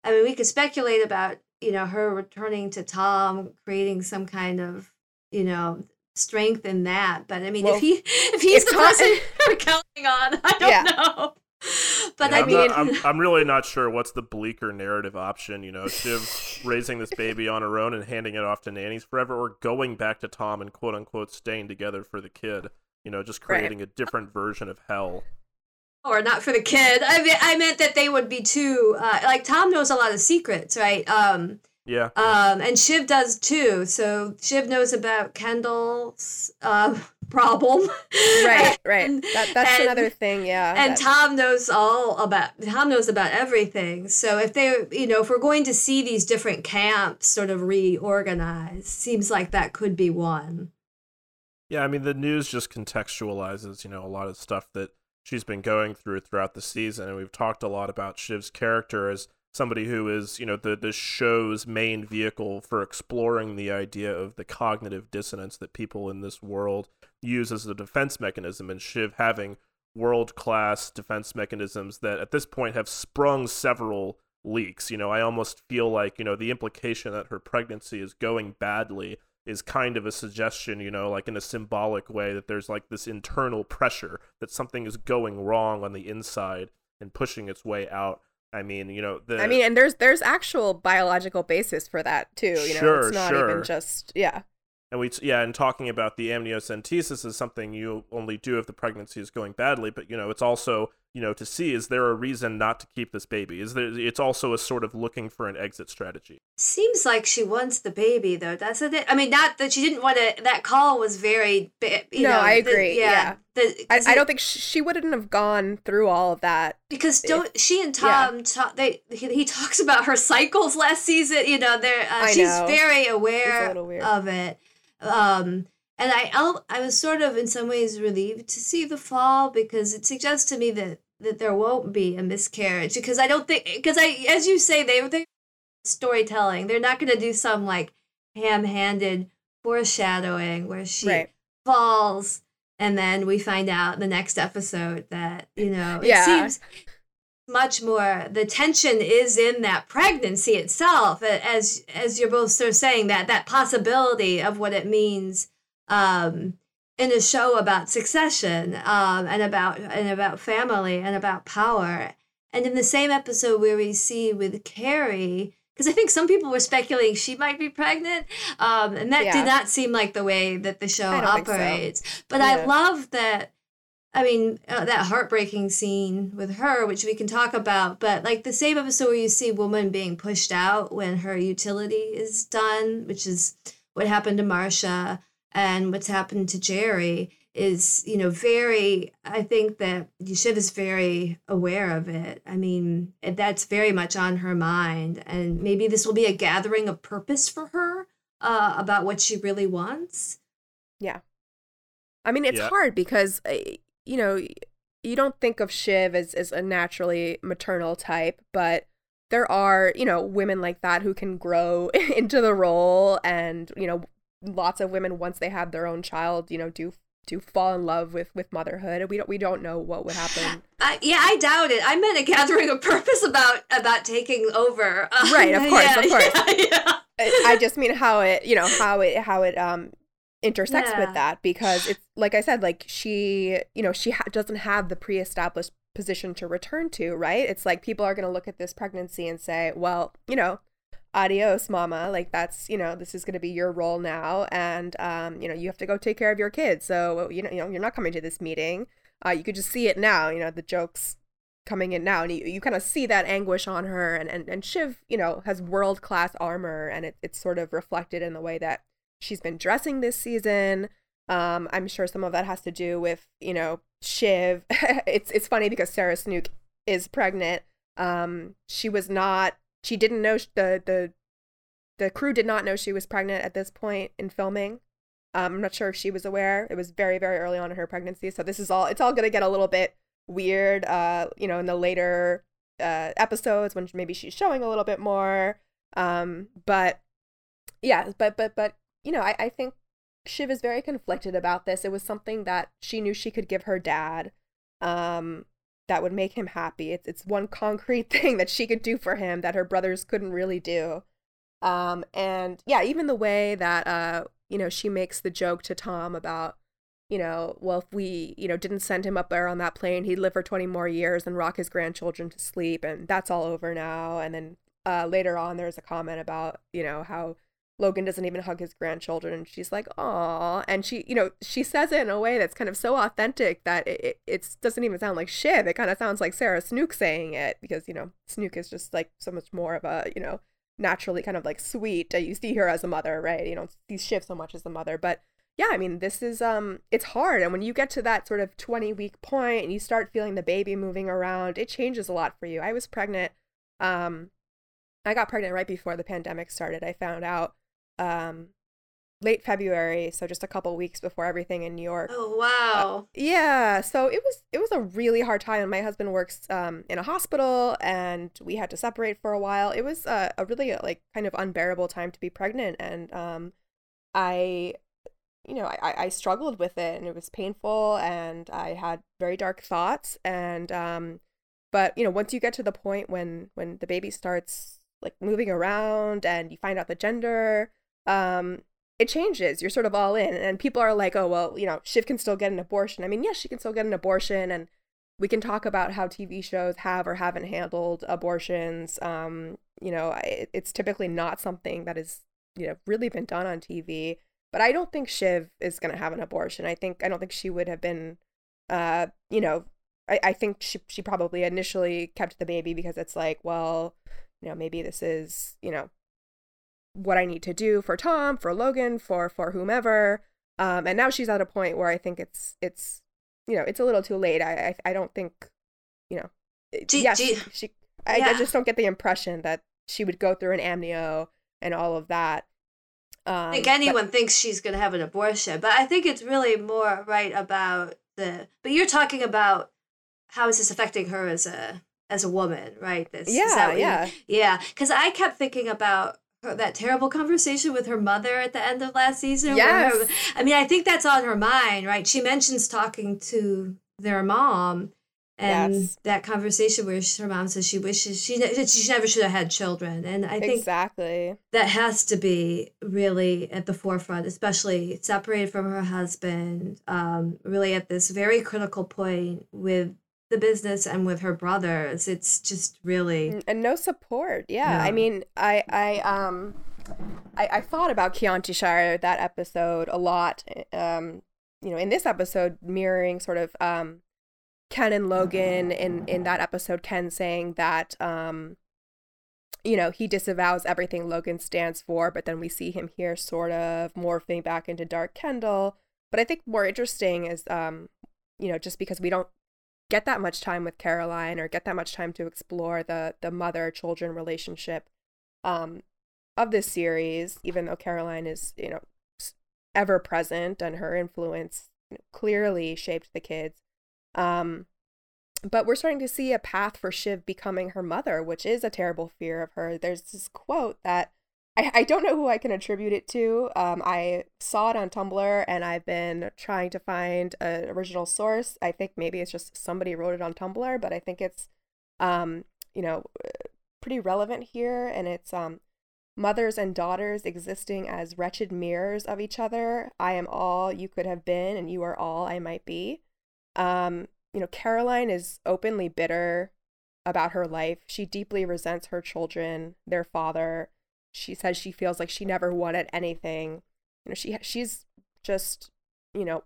I mean, we could speculate about, you know, her returning to Tom, creating some kind of, you know, strength in that. But I mean, well, if he if he's the Tom, person we're counting on, I don't yeah. know. But yeah, I I'm mean, not, I'm, I'm really not sure what's the bleaker narrative option. You know, Shiv raising this baby on her own and handing it off to nannies forever, or going back to Tom and quote unquote staying together for the kid you know, just creating right. a different version of hell. Or not for the kid. I mean, I meant that they would be too uh, like Tom knows a lot of secrets, right? Um, yeah. Um, and Shiv does too. So Shiv knows about Kendall's uh, problem. Right, right. That, that's and, another thing, yeah. And that... Tom knows all about Tom knows about everything. So if they you know, if we're going to see these different camps sort of reorganized, seems like that could be one. Yeah, I mean the news just contextualizes, you know, a lot of stuff that she's been going through throughout the season, and we've talked a lot about Shiv's character as somebody who is, you know, the the show's main vehicle for exploring the idea of the cognitive dissonance that people in this world use as a defense mechanism, and Shiv having world class defense mechanisms that at this point have sprung several leaks. You know, I almost feel like, you know, the implication that her pregnancy is going badly is kind of a suggestion, you know, like in a symbolic way that there's like this internal pressure that something is going wrong on the inside and pushing its way out. I mean, you know, the I mean, and there's there's actual biological basis for that too, you know. Sure, it's not sure. even just yeah. and we yeah and talking about the amniocentesis is something you only do if the pregnancy is going badly but you know it's also you know to see is there a reason not to keep this baby is there it's also a sort of looking for an exit strategy seems like she wants the baby though doesn't it i mean not that she didn't want to that call was very you no know, i the- agree yeah, the- I, 'cause I it- don't think sh- she wouldn't have gone through all of that because don't she and yeah. Tom ta- they he, he talks about her cycles last season. You know, they're uh, she's know. very aware of it. Um, and I I was sort of in some ways relieved to see the fall because it suggests to me that that there won't be a miscarriage because I don't think because I as you say they they storytelling they're not going to do some like ham-handed foreshadowing where she right falls and then we find out in the next episode that you know it Yeah. seems much more the tension is in that pregnancy itself as as you're both sort of saying that that possibility of what it means um in a show about succession um and about and about family and about power and in the same episode where we see with Kerry because I think some people were speculating she might be pregnant, um, and that Yeah. did not seem like the way that the show I so. operates. But Yeah. I love that. I mean, uh, that heartbreaking scene with her, which we can talk about, but like the same episode where you see woman being pushed out when her utility is done, which is what happened to Marcia and what's happened to Gerri, is you know very. I think that Shiv is very aware of it. I mean, that's very much on her mind, and maybe this will be a gathering of purpose for her uh, about what she really wants. Yeah. I mean, it's Yeah. hard because uh, you know you don't think of Shiv as as a naturally maternal type, but there are you know women like that who can grow into the role, and you know lots of women once they have their own child, you know, do do fall in love with with motherhood. We don't we don't know what would happen. Uh, yeah, I doubt it. I meant a gathering of purpose about about taking over. Uh, Right, of course, yeah, of course. Yeah, yeah. I I just mean how it you know how it how it um intersects with that because it's like I said like she you know she ha- doesn't have the pre-established position to return to right it's like people are going to look at this pregnancy and say well you know adios mama. Like that's you know this is going to be your role now. And um you know you have to go take care of your kids. So you know you know you're not coming to this meeting. Uh you could just see it now you know the jokes coming in now. And you, you kind of see that anguish on her and and, and shiv you know has world class armor. And it, it's sort of reflected in the way that she's been dressing this season. Um i'm sure some of that has to do with you know shiv. It's it's funny because sarah snook is pregnant. Um she was not she didn't know the the the crew did not know she was pregnant at this point in filming. Um, i'm not sure if she was aware. It was very very early on in her pregnancy so this is all it's all going to get a little bit weird uh you know in the later uh episodes when maybe she's showing a little bit more. Um but yeah but but but you know i, I think shiv is very conflicted about this. It was something that she knew she could give her dad. Um that would make him happy it's it's one concrete thing that she could do for him that her brothers couldn't really do um and yeah even the way that uh you know she makes the joke to tom about you know, well, if we, you know, didn't send him up there on that plane, he'd live for 20 more years and rock his grandchildren to sleep. And that's all over now. And then uh, later on, there's a comment about, you know, how Logan doesn't even hug his grandchildren. And she's like, aw. And she, you know, she says it in a way that's kind of so authentic that it, it doesn't even sound like Shiv. It kind of sounds like Sarah Snook saying it because, you know, Snook is just like so much more of a, you know, naturally kind of like sweet. You see her as a mother, right? You don't see Shiv so much as a mother. But yeah, I mean, this is um it's hard and when you get to that sort of 20 week point and you start feeling the baby moving around, it changes a lot for you. I was pregnant um I got pregnant right before the pandemic started. I found out um late February, so just a couple weeks before everything in New York. Oh wow. Yeah, so it was it was a really hard time. My husband works um, in a hospital, and we had to separate for a while. It was a, a really like kind of unbearable time to be pregnant, and um, I, you know, I, I struggled with it, and it was painful, and I had very dark thoughts, and um, but you know, once you get to the point when when the baby starts like moving around, and you find out the gender, um, it changes. You're sort of all in, and people are like, "Oh, well, you know, Shiv can still get an abortion." I mean, yes, she can still get an abortion, and we can talk about how TV shows have or haven't handled abortions. Um, you know, I- it's typically not something that is, you know, really been done on TV. but I don't think Shiv is going to have an abortion. I think I don't think she would have been, uh, you know, I, I think she she probably initially kept the baby because it's like, well, you know, maybe this is you know what I need to do for Tom, for Logan, for for whomever. Um, and now she's at a point where I think it's it's you know it's a little too late. I I, I don't think you know. G- yes, G- she, she I, Yeah. I just don't get the impression that she would go through an amnio and all of that. Um, I think but- anyone thinks she's going to have an abortion, but I think it's really more right about the. But you're talking about how is this affecting her as a as a woman, right? This is that yeah, you- yeah, yeah. Because I kept thinking about that terrible conversation with her mother at the end of last season. where her- I mean, I think that's on her mind, right? She mentions talking to their mom. And Yes. that conversation where her mom says she wishes she she never should have had children, and I think exactly. that has to be really at the forefront, especially separated from her husband, um, really at this very critical point with the business and with her brothers. It's just really and no support. Yeah, I mean, I I um, I, I thought about Chiantishire that episode a lot. Um, you know, in this episode, mirroring sort of um, Ken and Logan in in that episode, Ken saying that um, you know, he disavows everything Logan stands for, but then we see him here sort of morphing back into Dark Kendall. But I think more interesting is um, you know, just because we don't get that much time with Caroline or get that much time to explore the the mother children relationship um of this series even though Caroline is you know ever present and her influence clearly shaped the kids um but we're starting to see a path for Shiv becoming her mother which is a terrible fear of her. There's this quote that I, I don't know who I can attribute it to. Um, I saw it on Tumblr and I've been trying to find an original source. I think maybe it's just somebody wrote it on Tumblr, but I think it's, um, you know, pretty relevant here. And it's um, mothers and daughters existing as wretched mirrors of each other. I am all you could have been, and you are all I might be. Um, you know, Caroline is openly bitter about her life. She deeply resents her children, their father she says she feels like she never wanted anything. You know she she's just you know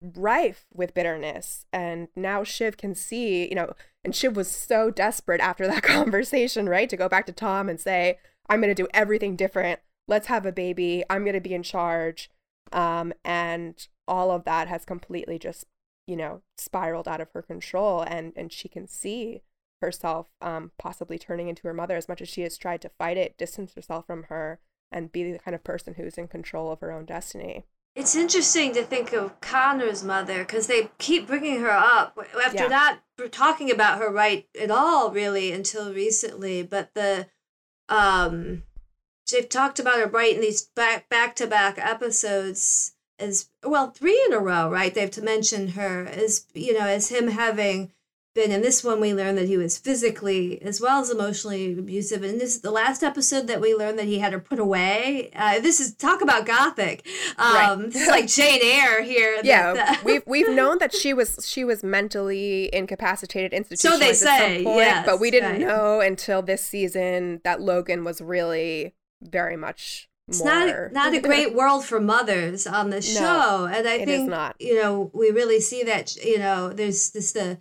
rife with bitterness. And now shiv can see you know and shiv was so desperate after that conversation right? To go back to tom and say i'm going to do everything different. Let's have a baby. I'm going to be in charge. Um and all of that has completely just you know spiraled out of her control. And and she can see herself um, possibly turning into her mother as much as she has tried to fight it, distance herself from her, and be the kind of person who's in control of her own destiny. It's interesting to think of Connor's mother because they keep bringing her up after Yeah. not talking about her right at all, really, until recently. But the um, they've talked about her right in these back back to back episodes as well, three in a row, right? They've to mention her as you know as him having been in this one we learned that he was physically as well as emotionally abusive and this is the last episode that we learned that he had her put away uh, this is talk about gothic um Right. this is like jane eyre here Yeah, that- we've we've known that she was she was mentally incapacitated institutionalized So they at say, some point, yes, but we didn't right. know until this season that Logan was really very much it's more. not not a great world for mothers on the show and i think not. you know we really see that you know there's this the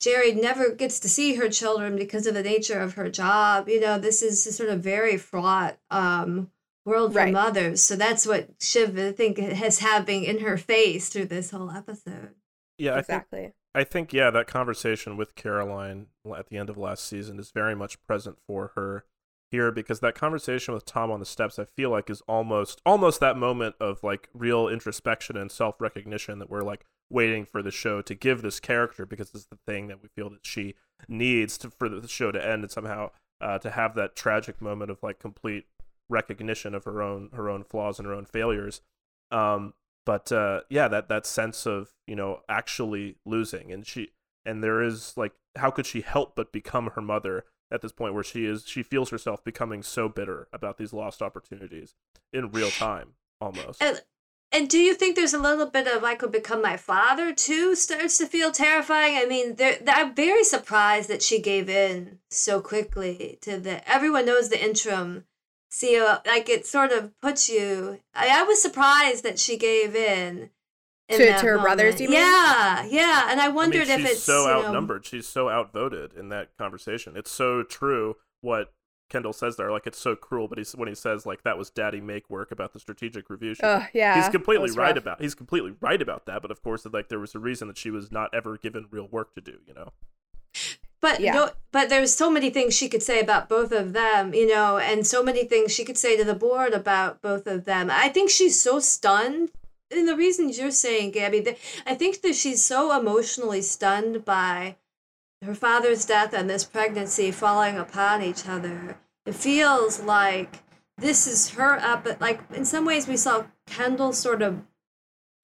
Gerri never gets to see her children because of the nature of her job. You know, this is a sort of very fraught um, world for Right. mothers. So that's what Shiv, I think, has having in her face through this whole episode. Yeah, I think exactly. I think yeah, that conversation with Caroline at the end of last season is very much present for her here because that conversation with Tom on the steps I feel like is almost almost that moment of like real introspection and self-recognition that we're like waiting for the show to give this character because it's the thing that we feel that she needs to for the show to end and somehow uh, to have that tragic moment of like complete recognition of her own her own flaws and her own failures. Um but uh yeah that that sense of you know actually losing and she and there is like how could she help but become her mother at this point where she is she feels herself becoming so bitter about these lost opportunities in real time almost. And, and do you think there's a little bit of I could become my father too starts to feel terrifying? I mean, there, I'm very surprised that she gave in so quickly to the. Everyone knows the interim see a, like it sort of puts you. I, I was surprised that she gave in. in To- that to her brothers, moment. you mean? Yeah, yeah, and I I mean, wondered if it's so you know, outnumbered. She's so outvoted in that conversation. It's so true what Kendall says there. Like it's so cruel, but he's when he says like that was Daddy make work about the strategic review. She, Ugh, yeah. he's completely right rough. about. He's completely right about that. But of course, like there was a reason that she was not ever given real work to do. You know. But Yeah. no, but there's so many things she could say about both of them, you know, and so many things she could say to the board about both of them. I think she's so stunned. And the reasons you're saying, Gabby, that I think that she's so emotionally stunned by her father's death and this pregnancy falling upon each other. It feels like this is her up. But like in some ways, we saw Kendall sort of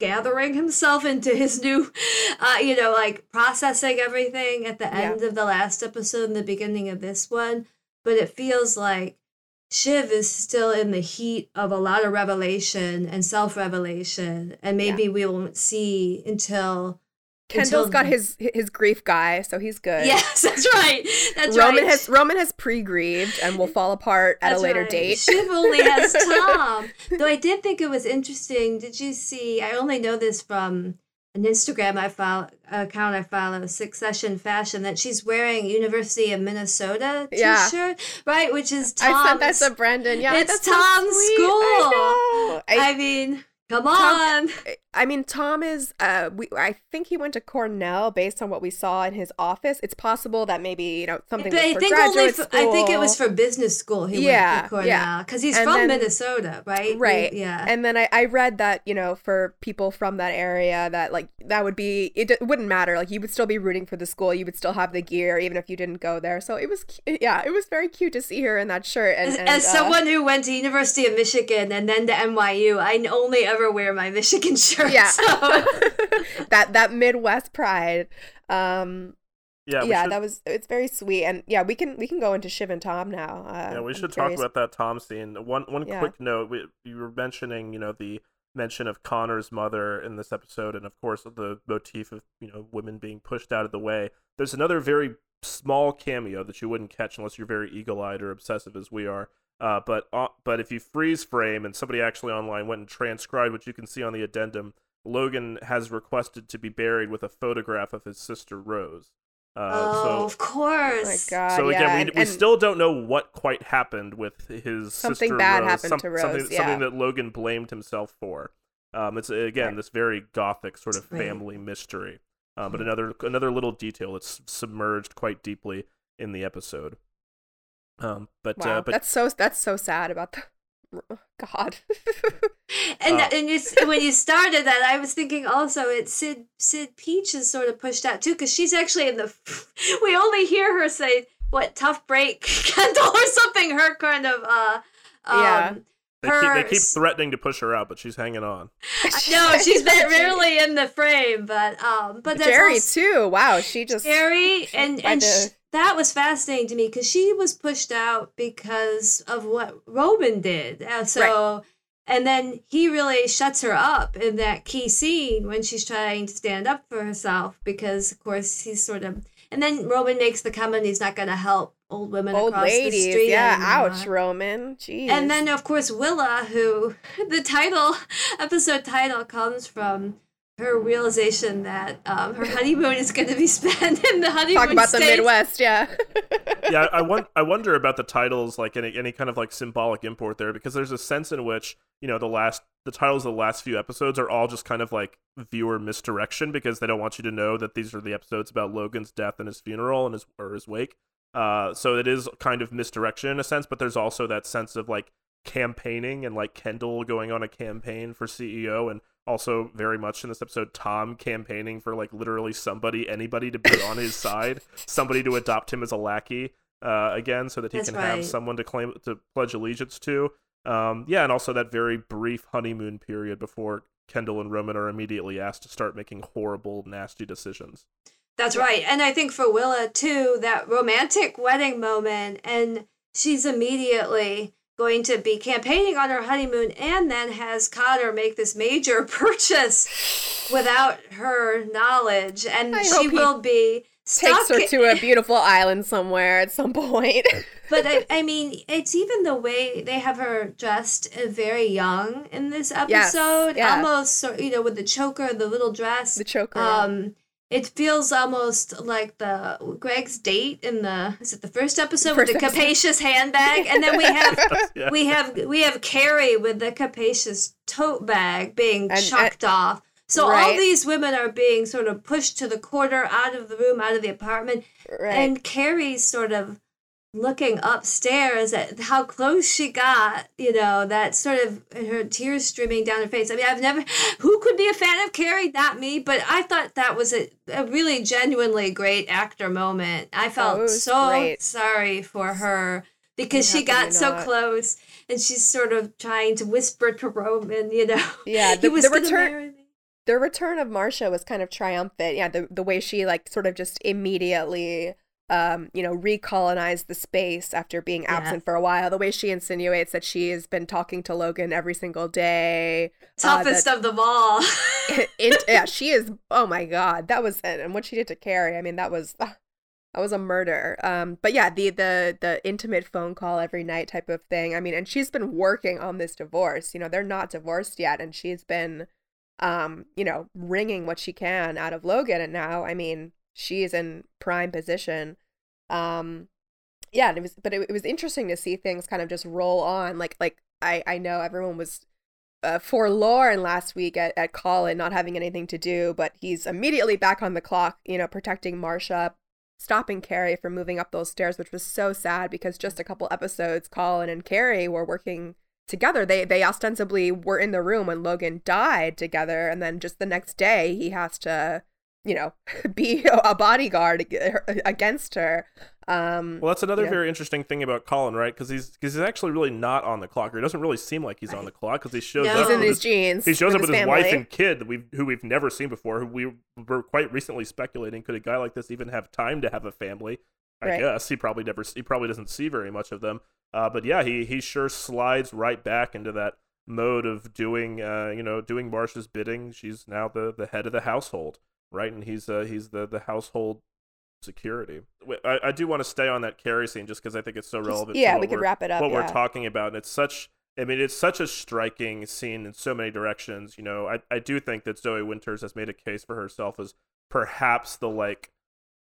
gathering himself into his new uh, you know like processing everything at the Yeah. end of the last episode and the beginning of this one but it feels like shiv is still in the heat of a lot of revelation and self-revelation and maybe we won't see until Kendall's got his his grief guy, so he's good. yes that's right that's Roman right has Roman has pre-grieved and will fall apart at That's a later right. date. Shiv only has Tom. Though I did think it was interesting. Did you see? I only know this from an Instagram I follow account I follow, Succession Fashion, that she's wearing University of Minnesota Yeah. T-shirt, right? Which is Tom's. I sent that to Brendan. Yeah, It's that's so Tom's school. I. I, I mean, come Tom- on. I mean, Tom is. Uh, we. I think he went to Cornell based on what we saw in his office. It's possible that maybe you know something But was I for think only. graduate For, school. I think it was for business school. He Yeah, went to Cornell yeah. because he's And from then- Minnesota, right? Right. Yeah. And then I, I read that, you know, for people from that area, that like that would be, it, d- wouldn't matter. Like you would still be rooting for the school. You would still have the gear, even if you didn't go there. So it was, yeah, it was very cute to see her in that shirt. And, As, and, as uh, someone who went to University of Michigan and then to NYU, I only ever wear my Michigan shirt. yeah, so- that, that Midwest pride. Um, Yeah. yeah, should, that was, it's very sweet. And yeah, we can, we can go into Shiv and Tom now. Uh, Yeah, we should talk about that Tom scene. One one Yeah. quick note: we, you were mentioning, you know, the mention of Connor's mother in this episode, and of course the motif of you know women being pushed out of the way. There's another very small cameo that you wouldn't catch unless you're very eagle-eyed or obsessive as we are. Uh, but uh, but if you freeze frame and somebody actually online went and transcribed what you can see on the addendum, Logan has requested to be buried with a photograph of his sister Rose. Uh, oh, so of Oh course. my God. so again, and- we, we and- still don't know what quite happened with his Something sister bad Rose, happened to Rose, Something, yeah. something that Logan blamed himself for. Um, it's again Right. this very gothic sort of Right. family mystery, uh, but another another little detail that's submerged quite deeply in the episode. Um, but wow, uh, but that's so, that's so sad about the, God. And Uh, and you, when you started that, I was thinking also it's Cyd Cyd Peach is sort of pushed out too because she's actually in the. We only hear her say what tough break Kendall or something. Her kind of uh. Um, Yeah. they, keep, they keep threatening to push her out, but she's hanging on. no, she's been rarely in the frame, but um, but that's Gerri also- too. Wow, she just Gerri and by and the- sh- that was fascinating to me because she was pushed out because of what Roman did. Uh, so. And then he really shuts her up in that key scene when she's trying to stand up for herself because, of course, he's sort of. And then Roman makes the comment he's not going to help old women old across the street. Yeah, anymore. ouch, Roman. Jeez. And then, of course, Willa, who the title, episode title comes from her realization that um, her honeymoon is going to be spent in the honeymoon talk about the. Midwest. Yeah. yeah, I want I wonder about the titles, like any any kind of like symbolic import there, because there's a sense in which you know the last the titles of the last few episodes are all just kind of like viewer misdirection because they don't want you to know that these are the episodes about Logan's death and his funeral and his or his wake. Uh, so it is kind of misdirection in a sense, but there's also that sense of like campaigning and like Kendall going on a campaign for CEO and also very much in this episode Tom campaigning for like literally somebody anybody to be on his side, somebody to adopt him as a lackey uh, again so that he That's can right. have someone to claim to pledge allegiance to. Um, yeah, and also that very brief honeymoon period before Kendall and Roman are immediately asked to start making horrible, nasty decisions. That's right. And I think for Willa, too, that romantic wedding moment, and she's immediately going to be campaigning on her honeymoon and then has Connor make this major purchase without her knowledge. And I she will be takes her to a beautiful island somewhere at some point. but I, I mean, it's even the way they have her dressed uh, very young in this episode. Yes. Almost, you know, with the choker, the little dress. The choker. Um, it feels almost like the Greg's date in the is it the first episode first with the episode. capacious handbag, and then we have yeah. we have we have Kerry with the capacious tote bag being and, chucked and, off. So right. all these women are being sort of pushed to the corner, out of the room, out of the apartment, right. and Kerry's sort of looking upstairs at how close she got, you know, that sort of her tears streaming down her face. I mean, I've never, who could be a fan of Kerry? Not me, but I thought that was a, a really genuinely great actor moment. I oh, felt oh, so great. sorry for her because she got so close and she's sort of trying to whisper to Roman, you know. Yeah, the, the return. The return of Marcia was kind of triumphant. Yeah, the the way she like sort of just immediately um, you know, recolonize the space after being absent yeah. for a while. The way she insinuates that she has been talking to Logan every single day. Uh, Toughest uh, of them all. yeah, she is. Oh my god, that was and what she did to Kerry. I mean, that was uh, that was a murder. Um, but yeah, the the the intimate phone call every night type of thing. I mean, and she's been working on this divorce. You know, they're not divorced yet, and she's been, um, you know, wringing what she can out of Logan. And now, I mean, she's in prime position. Um, yeah, it was, but it, it was interesting to see things kind of just roll on. Like, like I, I know everyone was uh, forlorn last week at, at Colin not having anything to do, but he's immediately back on the clock, you know, protecting Marcia, stopping Kerry from moving up those stairs, which was so sad because just a couple episodes, Colin and Kerry were working together. They they ostensibly were in the room when Logan died together, and then just the next day he has to you know, be a bodyguard against her. Um, well, that's another very interesting thing about Colin, right? Because he's because he's actually really not on the clock. Or he doesn't really seem like he's right. on the clock because he shows no. up. He's in his, jeans. He shows with up with his, his wife and kid that we who we've never seen before. Who we were quite recently speculating could a guy like this even have time to have a family? I right. guess he probably never he probably doesn't see very much of them. Uh, but yeah, he he sure slides right back into that mode of doing uh, you know doing Marcia's bidding. She's now the the head of the household right? And he's uh, he's the the household security. I, I do want to stay on that Kerry scene just because I think it's so relevant. yeah, we could wrap it up. What yeah. we're talking about, and it's such. I mean, it's such a striking scene in so many directions. You know, I I do think that Zoe Winters has made a case for herself as perhaps the like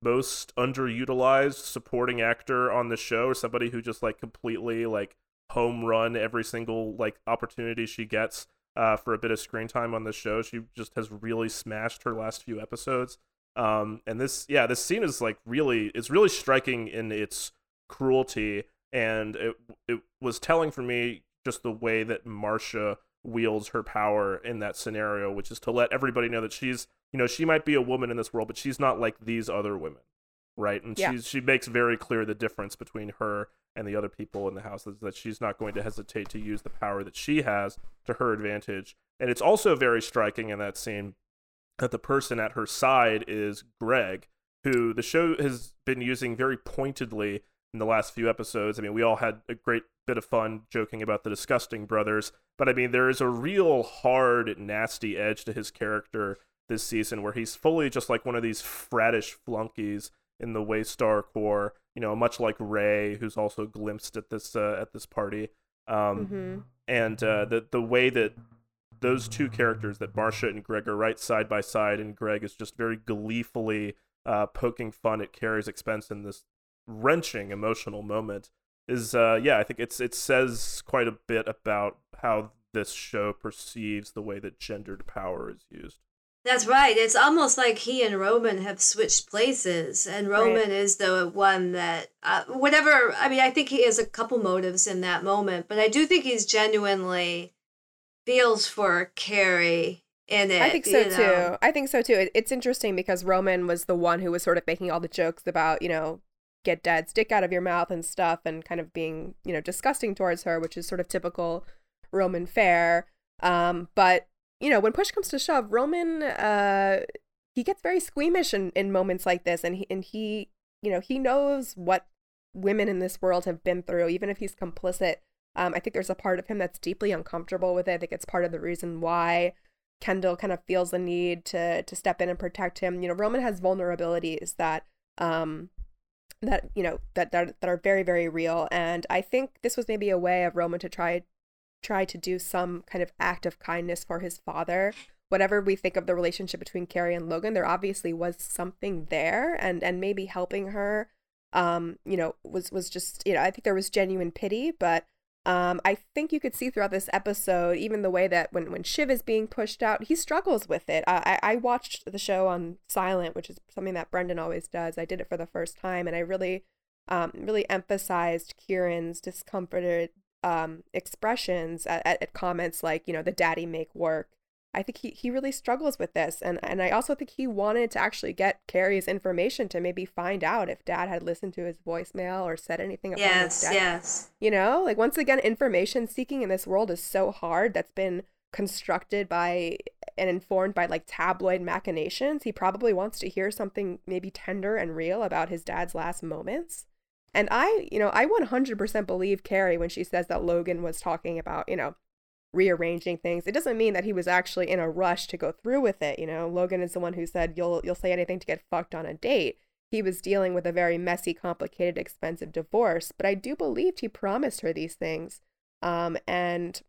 most underutilized supporting actor on the show, or somebody who just like completely like home run every single like opportunity she gets uh, for a bit of screen time on the show. She just has really smashed her last few episodes. Um, and this, yeah, this scene is like really, it's really striking in its cruelty, and it it was telling for me just the way that Marcia wields her power in that scenario, which is to let everybody know that she's, you know, she might be a woman in this world, but she's not like these other women, right? And yeah. she's she makes very clear the difference between her and the other people in the house is that she's not going to hesitate to use the power that she has to her advantage. And it's also very striking in that scene that the person at her side is Greg, who the show has been using very pointedly in the last few episodes. I mean, we all had a great bit of fun joking about the disgusting brothers, but I mean, there is a real hard, nasty edge to his character this season where he's fully just like one of these frattish flunkies in the Waystar Corps you know, much like Ray, who's also glimpsed at this uh, at this party. Um, mm-hmm. And uh, the the way that those two characters, that Marcia and Greg, are right side by side, and Greg is just very gleefully uh, poking fun at Kerry's expense in this wrenching emotional moment, is uh, yeah, I think it's it says quite a bit about how this show perceives the way that gendered power is used. That's right. It's almost like he and Roman have switched places, and Roman right. is the one that, uh, whatever. I mean, I think he has a couple motives in that moment, but I do think he's genuinely feels for Kerry in it. I think so too. I think so too. it's interesting because Roman was the one who was sort of making all the jokes about, you know, get dad stick out of your mouth and stuff, and kind of being, you know, disgusting towards her, which is sort of typical Roman fare. Um, but you know, when push comes to shove, Roman uh he gets very squeamish in, in moments like this and he and he you know, he knows what women in this world have been through, even if he's complicit. Um, I think there's a part of him that's deeply uncomfortable with it. I think it's part of the reason why Kendall kind of feels the need to to step in and protect him. You know, Roman has vulnerabilities that um, that you know that, that that are very very real. And I think this was maybe a way of Roman to try try to do some kind of act of kindness for his father. Whatever we think of the relationship between Kerry and Logan, there obviously was something there, and and maybe helping her, um, you know, was was just you know I think there was genuine pity, but um, I think you could see throughout this episode, even the way that when, when Shiv is being pushed out, he struggles with it. I, I watched the show on silent, which is something that Brendan always does. I did it for the first time, and I really, um, really emphasized Kieran's discomforted um, expressions at, at, comments like, you know, the daddy make work I think he, he really struggles with this. And, and I also think he wanted to actually get Kerry's information to maybe find out if dad had listened to his voicemail or said anything about yes. Yes. You know, like once again, information seeking in this world is so hard that's been constructed by and informed by like tabloid machinations. He probably wants to hear something maybe tender and real about his dad's last moments. And I, you know, I 100% believe Carrie when she says that Logan was talking about, you know, rearranging things. It doesn't mean that he was actually in a rush to go through with it. You know, Logan is the one who said you'll you'll say anything to get fucked on a date. He was dealing with a very messy, complicated, expensive divorce, but I do believe he promised her these things. Um, and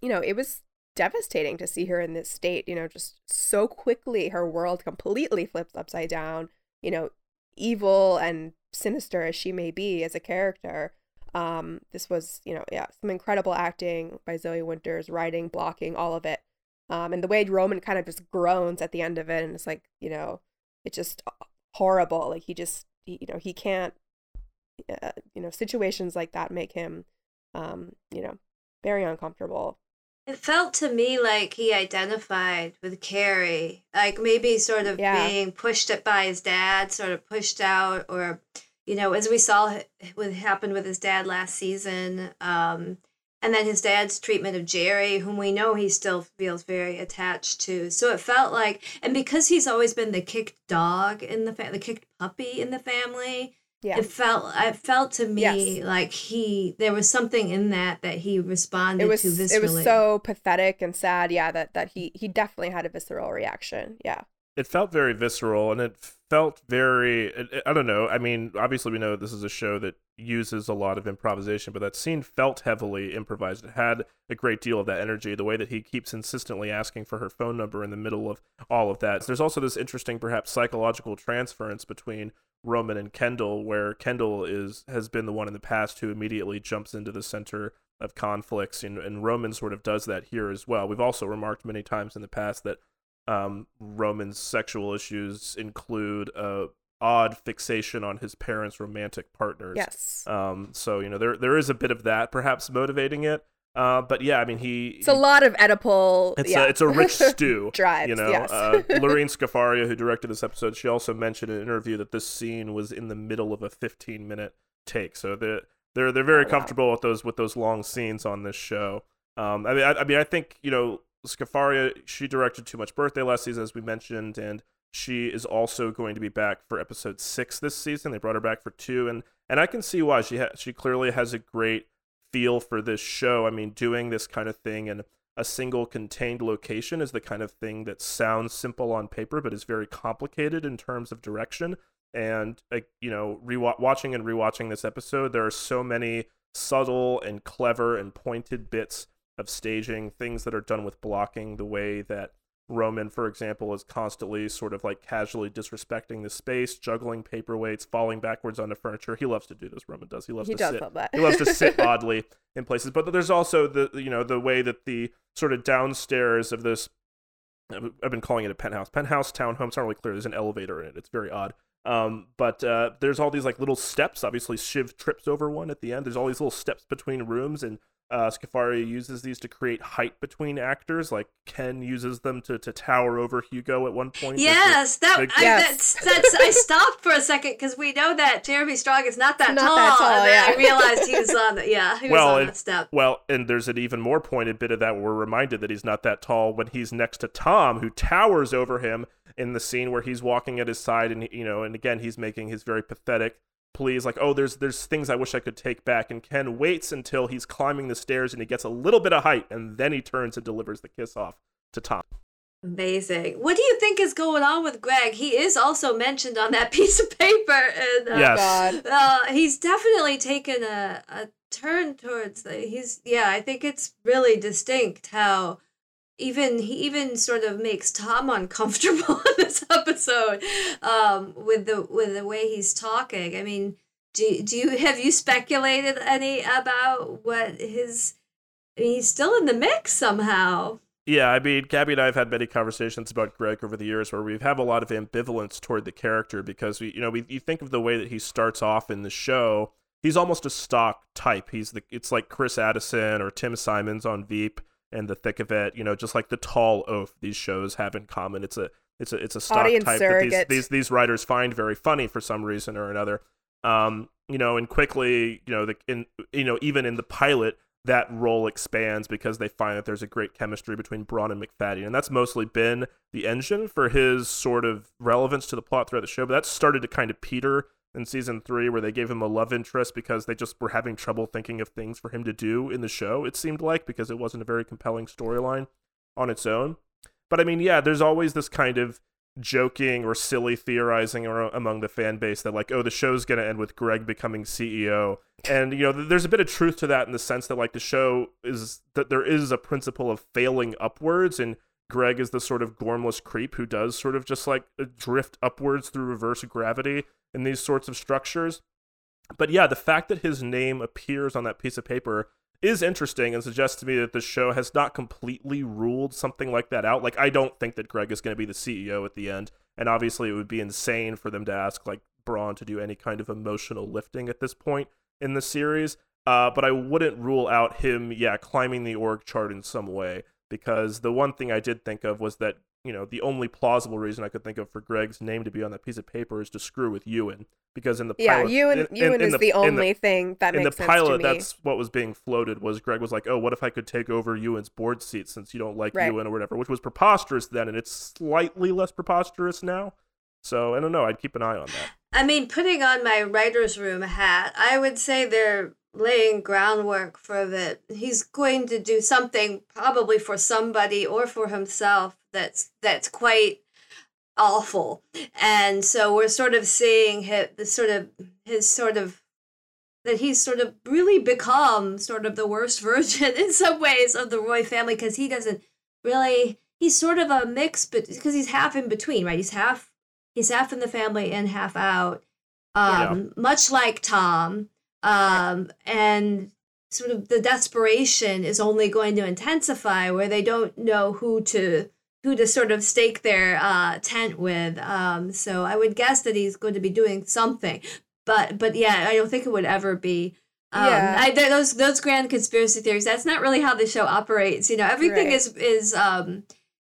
you know, it was devastating to see her in this state. You know, just so quickly, her world completely flips upside down. You know, evil and sinister as she may be as a character, um, this was, you know, yeah, some incredible acting by Zoe Winters, writing, blocking, all of it. Um, and the way Roman kind of just groans at the end of it, and it's like, you know, it's just horrible. Like he just, he, you know, he can't, uh, you know, situations like that make him, um, you know, very uncomfortable. It felt to me like he identified with Kerry, like maybe sort of yeah. being pushed by his dad, sort of pushed out, or you know, as we saw what happened with his dad last season, um, and then his dad's treatment of Gerri, whom we know he still feels very attached to. So it felt like, and because he's always been the kicked dog in the family, the kicked puppy in the family, yeah. it felt it felt to me yes. like he there was something in that that he responded it was, to viscerally. It was so pathetic and sad, yeah. That that he he definitely had a visceral reaction, yeah it felt very visceral and it felt very i don't know i mean obviously we know this is a show that uses a lot of improvisation but that scene felt heavily improvised it had a great deal of that energy the way that he keeps insistently asking for her phone number in the middle of all of that there's also this interesting perhaps psychological transference between roman and kendall where kendall is has been the one in the past who immediately jumps into the center of conflicts and, and roman sort of does that here as well we've also remarked many times in the past that um, Roman's sexual issues include a odd fixation on his parents' romantic partners. Yes. Um, so you know there there is a bit of that perhaps motivating it. Uh, but yeah, I mean he. It's he, a lot of Oedipal. It's yeah. a it's a rich stew. Drives. You know, yes. uh, Lorene Scafaria, who directed this episode, she also mentioned in an interview that this scene was in the middle of a 15 minute take. So they're they're they're very oh, comfortable wow. with those with those long scenes on this show. Um, I mean, I, I mean, I think you know Scafaria, she directed Too Much Birthday last season, as we mentioned, and she is also going to be back for episode six this season. They brought her back for two, and and I can see why she ha- she clearly has a great feel for this show. I mean, doing this kind of thing in a single contained location is the kind of thing that sounds simple on paper, but is very complicated in terms of direction. And like you know, rewatching and rewatching this episode, there are so many subtle and clever and pointed bits of staging, things that are done with blocking, the way that Roman, for example, is constantly sort of like casually disrespecting the space, juggling paperweights, falling backwards onto furniture. He loves to do this. Roman does. He loves he to does sit. Love that. he loves to sit oddly in places. But there's also the you know the way that the sort of downstairs of this. I've been calling it a penthouse, penthouse townhome. It's not really clear. There's an elevator in it. It's very odd. Um, but uh, there's all these like little steps. Obviously, Shiv trips over one at the end. There's all these little steps between rooms, and uh, Scafaria uses these to create height between actors. Like Ken uses them to, to tower over Hugo at one point. Yes, that big... I, yes. that's that's. I stopped for a second because we know that Jeremy Strong is not that not tall, that tall and yeah. I realized he was on. The, yeah, he was well, on and, that step. Well, and there's an even more pointed bit of that where we're reminded that he's not that tall when he's next to Tom, who towers over him in the scene where he's walking at his side, and you know, and again he's making his very pathetic please like oh there's there's things i wish i could take back and ken waits until he's climbing the stairs and he gets a little bit of height and then he turns and delivers the kiss off to tom Amazing. What do you think is going on with Greg? He is also mentioned on that piece of paper, and uh, Yes. God. uh, he's definitely taken a, a turn towards the. He's yeah, I think it's really distinct how even he even sort of makes Tom uncomfortable in this episode um, with the with the way he's talking. I mean, do do you have you speculated any about what his? I mean, he's still in the mix somehow. Yeah, I mean, Gabby and I have had many conversations about Greg over the years where we have a lot of ambivalence toward the character because we, you know, we you think of the way that he starts off in the show, he's almost a stock type. He's the it's like Chris Addison or Tim Simons on Veep and the thick of it, you know, just like the tall oaf these shows have in common. It's a it's a it's a stock Audience type surrogate. that these, these these writers find very funny for some reason or another. Um, you know, and quickly, you know, the in you know, even in the pilot, that role expands because they find that there's a great chemistry between Braun and Macfadyen, and that's mostly been the engine for his sort of relevance to the plot throughout the show. But that started to kind of peter in season three, where they gave him a love interest because they just were having trouble thinking of things for him to do in the show. It seemed like because it wasn't a very compelling storyline on its own. But I mean, yeah, there's always this kind of joking or silly theorizing ar- among the fan base that like, oh, the show's gonna end with Greg becoming CEO, and you know, th- there's a bit of truth to that in the sense that like the show is that there is a principle of failing upwards, and Greg is the sort of gormless creep who does sort of just like drift upwards through reverse gravity in these sorts of structures. But yeah, the fact that his name appears on that piece of paper is interesting and suggests to me that the show has not completely ruled something like that out. Like, I don't think that Greg is going to be the CEO at the end, and obviously it would be insane for them to ask like Braun to do any kind of emotional lifting at this point in the series. Uh, but I wouldn't rule out him, yeah, climbing the org chart in some way because the one thing I did think of was that you know the only plausible reason I could think of for Greg's name to be on that piece of paper is to screw with Ewan because in the Yeah, pilot, Ewan, in- in- Ewan in is the- the, in the- only thing that in the pilot, to me. that's what was being floated. Was Greg was like, "Oh, what if I could take over Ewan's board seat since you don't like Right. Ewan or whatever," which was preposterous then, and it's slightly less preposterous now. So I don't know. I'd keep an eye on that. I mean, putting on my writer's room hat, I would say they're laying groundwork for that. He's going to do something probably for somebody or for himself that's that's quite awful. And so we're sort of seeing his, the sort of his sort of that he's sort of really become sort of the worst version in some ways of the Roy family because he doesn't really he's sort of a mix but because he's half in between, right? He's half he's half in the family and half out. Um much like Tom. Um and sort of the desperation is only going to intensify where they don't know who to who to sort of stake their uh, tent with. Um, so I would guess that he's going to be doing something, but but yeah, I don't think it would ever be. Um, Yeah. I, th- those those grand conspiracy theories. That's not really how the show operates. You know, everything Right. is is um,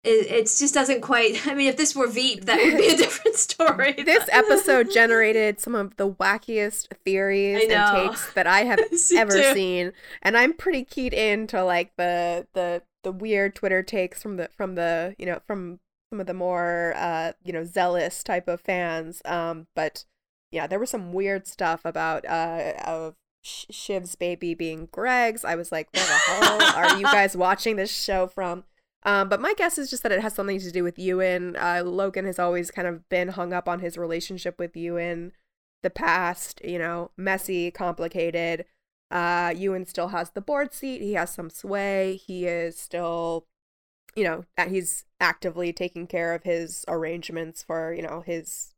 it, it just doesn't quite. I mean, if this were Veep, that would be a different story. this episode generated some of the wackiest theories and takes that I have ever too. seen, and I'm pretty keyed into like the the the weird Twitter takes from the from the you know from some of the more uh you know zealous type of fans. Um, but yeah, there was some weird stuff about uh of Shiv's baby being Greg's. I was like, where the hell are you guys watching this show from? Um, but my guess is just that it has something to do with Ewan. Uh, Logan has always kind of been hung up on his relationship with Ewan. The past, you know, messy, complicated. Uh, Ewan still has the board seat. He has some sway. He is still, you know, that he's actively taking care of his arrangements for, you know, his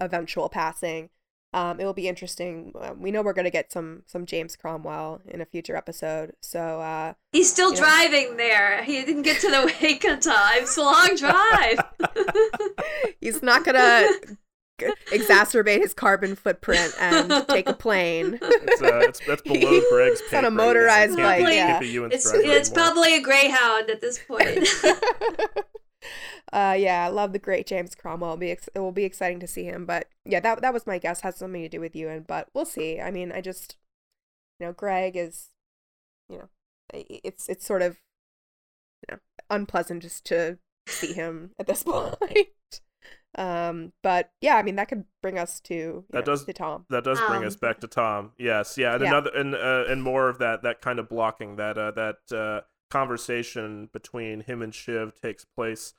eventual passing. Um, it will be interesting. Um, we know we're gonna get some some James Cromwell in a future episode. So uh, He's still you know. driving there. He didn't get to the wake in time. It's a long drive. he's not gonna g- exacerbate his carbon footprint and take a plane. It's, uh, it's that's below Greg's. It's pay on a motorized It bike, it yeah. it's it's probably a Greyhound at this point. uh, yeah, I love the great James Cromwell. It'll be ex- it will be exciting to see him. But yeah, that that was my guess. Has something to do with Ewan, but we'll see. I mean, I just, you know, Greg is, you know, it's it's sort of, you know, unpleasant just to see him at this point. Um, but yeah, I mean, that could bring us to That know, does- to Tom. That does bring Um, us back to Tom. Yes, yeah, and Yeah. another and uh, and more of that that kind of blocking that uh, that uh, conversation between him and Shiv takes place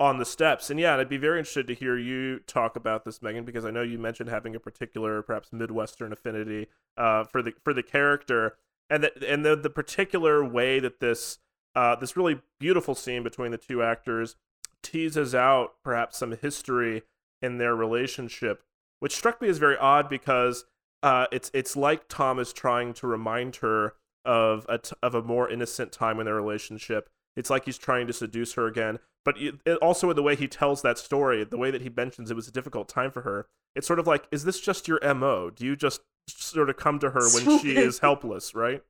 on the steps. And yeah, I'd be very interested to hear you talk about this, Megan, because I know you mentioned having a particular, perhaps Midwestern affinity uh, for the for the character, and the, and the the particular way that this uh, this really beautiful scene between the two actors teases out perhaps some history in their relationship, which struck me as very odd because uh, it's it's like Tom is trying to remind her of a t- of a more innocent time in their relationship. It's like he's trying to seduce her again, but it, also in the way he tells that story, the way that he mentions it was a difficult time for her. It's sort of like, is this just your mo? Do you just sort of come to her when she is helpless, right?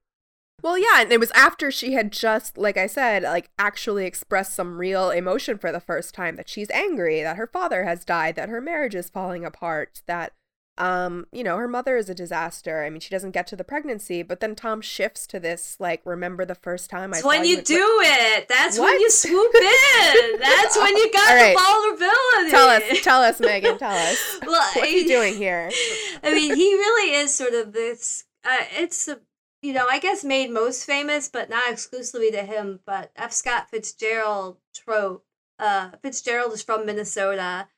Well, yeah, and it was after she had just, like I said, like actually expressed some real emotion for the first time that she's angry, that her father has died, that her marriage is falling apart, that um, you know, her mother is a disaster. I mean, she doesn't get to the pregnancy, but then Tom shifts to this like, remember the first time I. When you, you do it. That's what? when you swoop in. That's when you got right. the vulnerability. Tell us, tell us, Megan. Tell us. well, what are you doing here? I mean, he really is sort of this. Uh, it's a you know, I guess made most famous, but not exclusively to him, but F. Scott Fitzgerald trope. Uh, Fitzgerald is from Minnesota.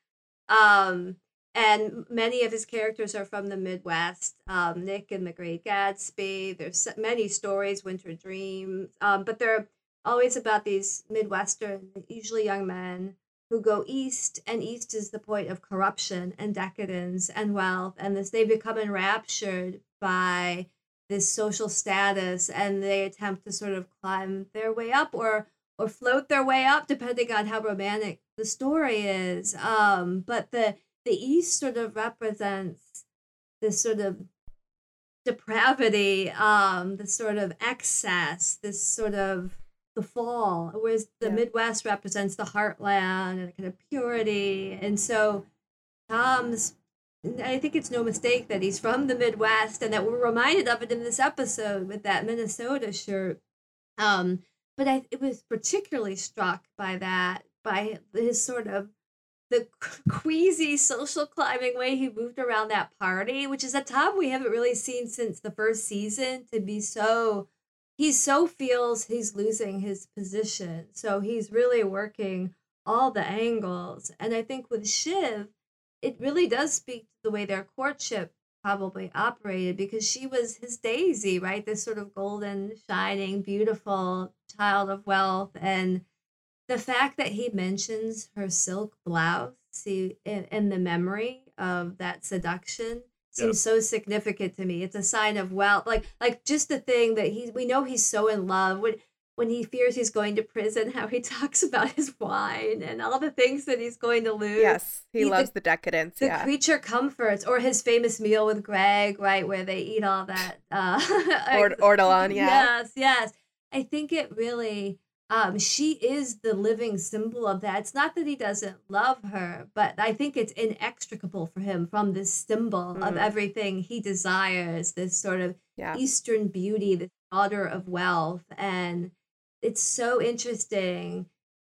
Um, and many of his characters are from the Midwest. Um, Nick and the Great Gatsby. There's many stories, Winter Dreams, um, but they're always about these Midwestern, usually young men who go east, and east is the point of corruption and decadence and wealth, and this they become enraptured by this social status, and they attempt to sort of climb their way up or or float their way up, depending on how romantic the story is. Um, but the the East sort of represents this sort of depravity, um, this sort of excess, this sort of the fall, whereas the yeah. Midwest represents the heartland and kind of purity. And so Tom's, I think it's no mistake that he's from the Midwest and that we're reminded of it in this episode with that Minnesota shirt. Um, but I it was particularly struck by that, by his sort of the queasy social climbing way he moved around that party, which is a Tom we haven't really seen since the first season, to be so he so feels he's losing his position. So he's really working all the angles. And I think with Shiv, it really does speak to the way their courtship probably operated because she was his daisy, right? This sort of golden, shining, beautiful child of wealth. And the fact that he mentions her silk blouse see in, in the memory of that seduction seems so significant to me. It's a sign of wealth like like just the thing that he we know he's so in love. When when he fears he's going to prison how he talks about his wine and all the things that he's going to lose yes he, he loves the, the decadence the yeah. creature comforts or his famous meal with greg right where they eat all that uh ortolan yeah yes yes i think it really um, she is the living symbol of that. It's not that he doesn't love her, but I think it's inextricable for him from this symbol mm. of everything he desires, this sort of yeah. Eastern beauty, the daughter of wealth. And it's so interesting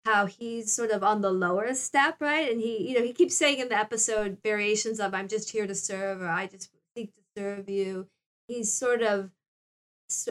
how he's sort of on the lower step, right? And he, you know, he keeps saying in the episode variations of I'm just here to serve or I just seek to serve you. He's sort of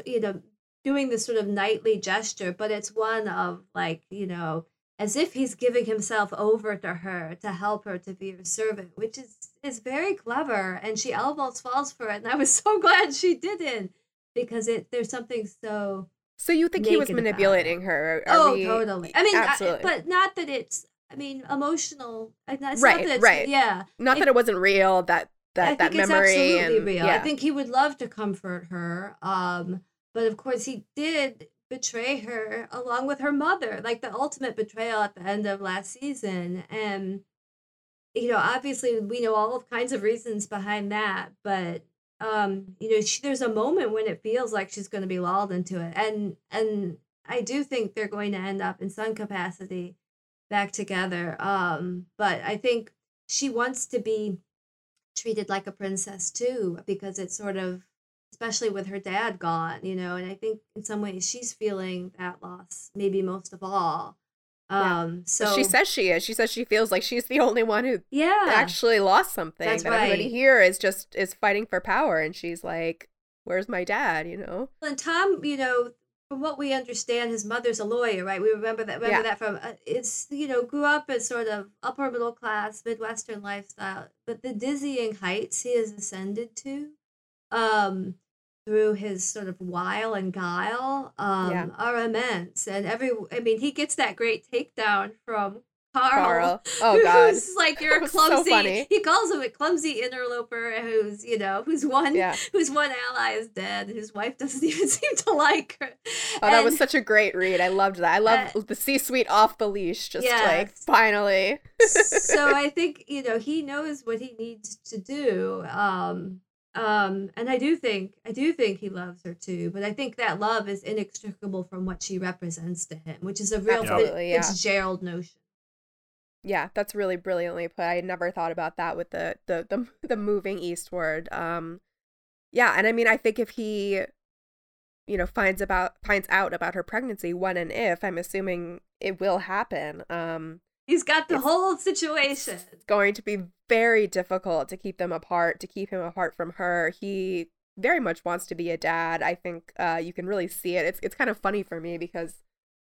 you know doing this sort of knightly gesture, but it's one of like, you know, as if he's giving himself over to her to help her to be her servant, which is is very clever. And she almost falls for it. And I was so glad she didn't because it there's something so So you think he was manipulating her? Are oh, we... totally. I mean, absolutely. I, but not that it's I mean, emotional. right, right. Yeah. Not it, that it wasn't real. That that I that memory and real. Yeah. I think he would love to comfort her. Um, but of course, he did betray her along with her mother, like the ultimate betrayal at the end of last season. And, you know, obviously we know all kinds of reasons behind that, but um you know she, there's a moment when it feels like she's going to be lulled into it and and i do think they're going to end up in some capacity back together um but i think she wants to be treated like a princess too because it's sort of especially with her dad gone, you know, and I think in some ways she's feeling that loss maybe most of all. Yeah. Um so she says she is. She says she feels like she's the only one who yeah actually lost something. That's that right. everybody here is just is fighting for power and she's like, Where's my dad? you know? And Tom, you know, from what we understand, his mother's a lawyer, right? We remember that. Remember Yeah. that from uh, it's you know grew up as sort of upper middle class Midwestern lifestyle, but the dizzying heights he has ascended to, um, through his sort of wile and guile, um, Yeah. are immense. And every, I mean, he gets that great takedown from Karl. Karl. Oh God. Who's like you're a so clumsy. funny. he calls him a clumsy interloper who's you know who's one Yeah. whose one ally is dead. His wife doesn't even seem to like her. Oh, that was such a great read. I loved that. I love Uh, the C-suite off the leash. Just like finally. so I think you know he knows what he needs to do. Um, um, and I do think I do think he loves her too. But I think that love is inextricable from what she represents to him, which is a real Absolutely, yeah. Fitzgerald notion. Yeah, that's really brilliantly put. I had never thought about that with the the the, the moving eastward. Um, yeah, and I mean, I think if he, you know, finds about finds out about her pregnancy when and if, I'm assuming it will happen. Um, He's got the It's- whole situation. it's going to be very difficult to keep them apart, to keep him apart from her. He very much wants to be a dad. I think uh, you can really see it. It's it's kind of funny for me because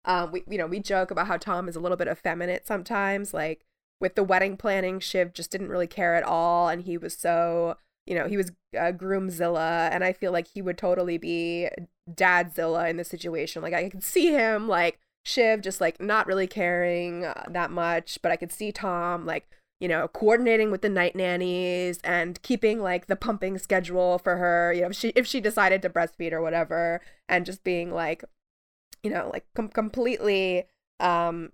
um, we you know we joke about how Tom is a little bit effeminate sometimes. Like with the wedding planning, Shiv just didn't really care at all, and he was so you know he was uh, groomzilla, and I feel like he would totally be dadzilla in the situation. Like I could see him like Shiv just like not really caring uh, that much, but I could see Tom like you know coordinating with the night nannies and keeping like the pumping schedule for her. You know if she if she decided to breastfeed or whatever, and just being like you know like com- completely um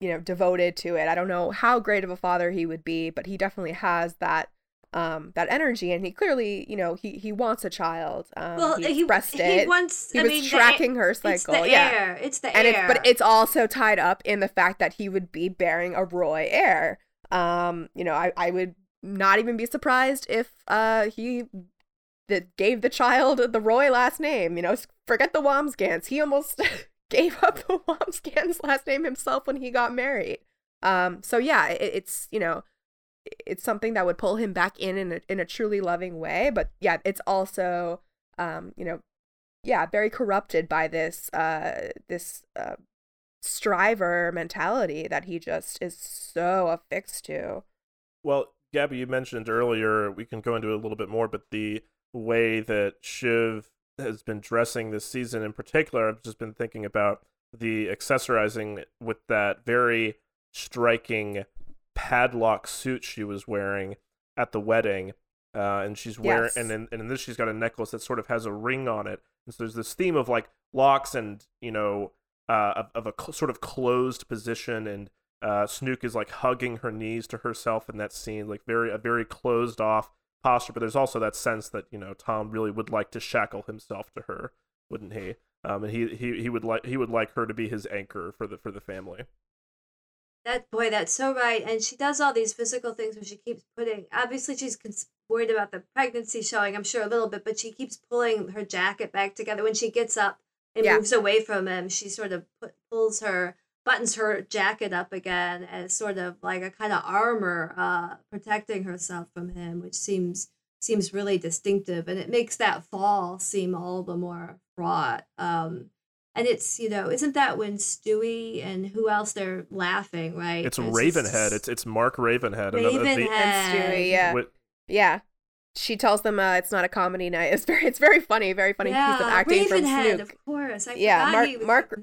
you know devoted to it. I don't know how great of a father he would be, but he definitely has that um that energy and he clearly you know he he wants a child um Well, he he expressed he it wants. he I was mean, the- tracking her cycle It's the yeah air. It's the and air. it's but it's also tied up in the fact that he would be bearing a Roy heir. Um, you know, I, I would not even be surprised if uh he that gave the child the Roy last name. You know, forget the Wambsgans. He almost gave up the Wambsgans last name himself when he got married. Um, so yeah, it, it's you know, it's something that would pull him back in in a, in a truly loving way. But yeah, it's also um, you know, yeah, very corrupted by this uh this uh striver mentality that he just is so affixed to. Well, Gabby, you mentioned earlier, we can go into a little bit more, but the way that Shiv has been dressing this season in particular, I've just been thinking about the accessorizing with that very striking padlock suit she was wearing at the wedding. Uh, and she's wearing, Yes. and in, and in this, she's got a necklace that sort of has a ring on it. And so there's this theme of like locks and, you know, uh, of, of a cl- sort of closed position and uh, Snook is like hugging her knees to herself in that scene, like very a very closed off posture. But there's also that sense that you know Tom really would like to shackle himself to her, wouldn't he? Um, and he, he he would like he would like her to be his anchor for the for the family. That boy, that's so right. And she does all these physical things where she keeps putting. Obviously, she's cons- worried about the pregnancy showing. I'm sure a little bit, but she keeps pulling her jacket back together when she gets up and Yeah. moves away from him. She sort of put, pulls her buttons her jacket up again as sort of like a kind of armor, uh, protecting herself from him, which seems seems really distinctive, and it makes that fall seem all the more fraught. Um, and it's you know isn't that when Stewy and who else they're laughing right? It's It's Ravenhead. It's it's Mark Ravenhead. another- the- Ravenhead. And Stewy, yeah. wi- Yeah. She tells them uh, it's not a comedy night. It's very it's very funny, very funny piece of acting from Ravenhead, Snook. of course. I Yeah, Mark- he was Mark-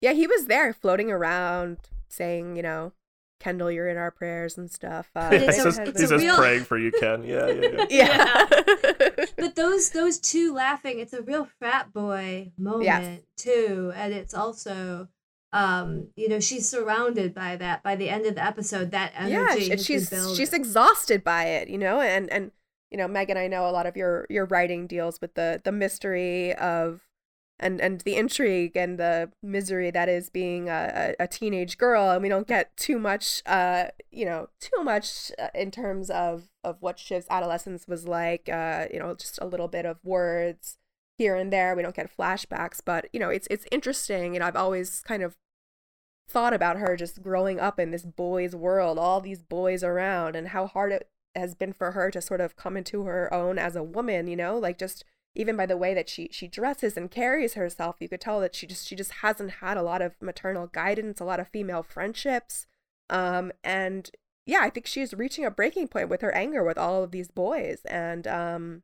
Yeah, he was there floating around saying, you know, Kendall, you're in our prayers and stuff. Uh, But he it's a- says, he says real- praying for you, Ken. Yeah, yeah, yeah. yeah. But those those two laughing, it's a real frat boy moment too, and it's also. Um, you know, she's surrounded by that by the end of the episode. That energy yeah, has she- been she's she's exhausted by it, you know, and and you know, Megan, I know a lot of your your writing deals with the the mystery of and and the intrigue and the misery that is being a, a, teenage girl, and we don't get too much, uh, you know, too much uh, in terms of of what Shiv's adolescence was like. Uh, you know, just a little bit of words here and there. We don't get flashbacks, but you know, it's it's interesting. and I've always kind of thought about her just growing up in this boys' world, all these boys around, and how hard it has been for her to sort of come into her own as a woman, you know, like just even by the way that she she dresses and carries herself, you could tell that she just she just hasn't had a lot of maternal guidance, a lot of female friendships. Um, and yeah, I think she's reaching a breaking point with her anger with all of these boys. And um,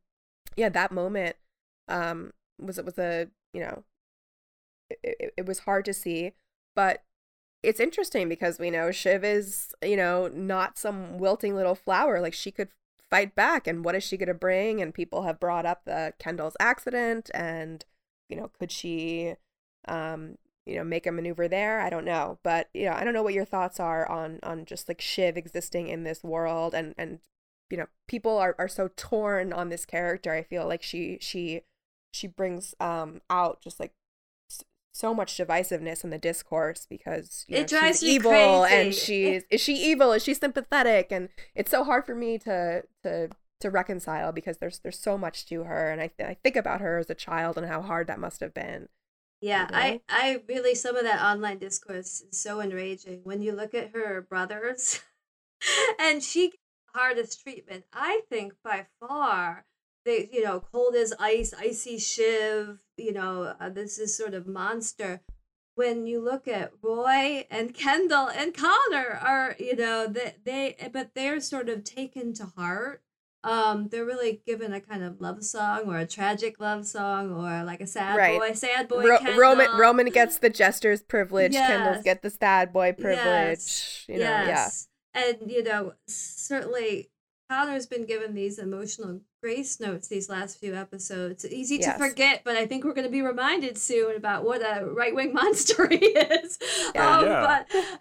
yeah, that moment um, was it was a you know it, it, was hard to see, but it's interesting because we know Shiv is you know not some wilting little flower. Like she could fight back, and what is she going to bring? And people have brought up the Kendall's accident, and you know could she um you know make a maneuver there i don't know but you know i don't know what your thoughts are on on just like shiv existing in this world and and you know people are, are so torn on this character i feel like she she she brings um out just like so much divisiveness in the discourse because you know, it drives she's evil crazy. and she's is she evil is she sympathetic and it's so hard for me to to to reconcile because there's there's so much to her and I, th- I think about her as a child and how hard that must have been Yeah, you know? I, I really some of that online discourse is so enraging when you look at her brothers, and she gets the hardest treatment. I think by far, they you know cold as ice, icy Shiv. You know uh, this is sort of monster. When you look at Roy and Kendall and Connor are you know they they but they're sort of taken to heart um they're really given a kind of love song or a tragic love song or like a sad Right. boy sad boy Ro- Roman Roman gets the jester's privilege. Kendall's Yes. get the sad boy privilege. Yes. You know, yeah. yes. and you know certainly connor's been given these emotional grace notes these last few episodes easy Yes. to forget but i think we're going to be reminded soon about what a right-wing monster he is Yeah. um, Yeah. but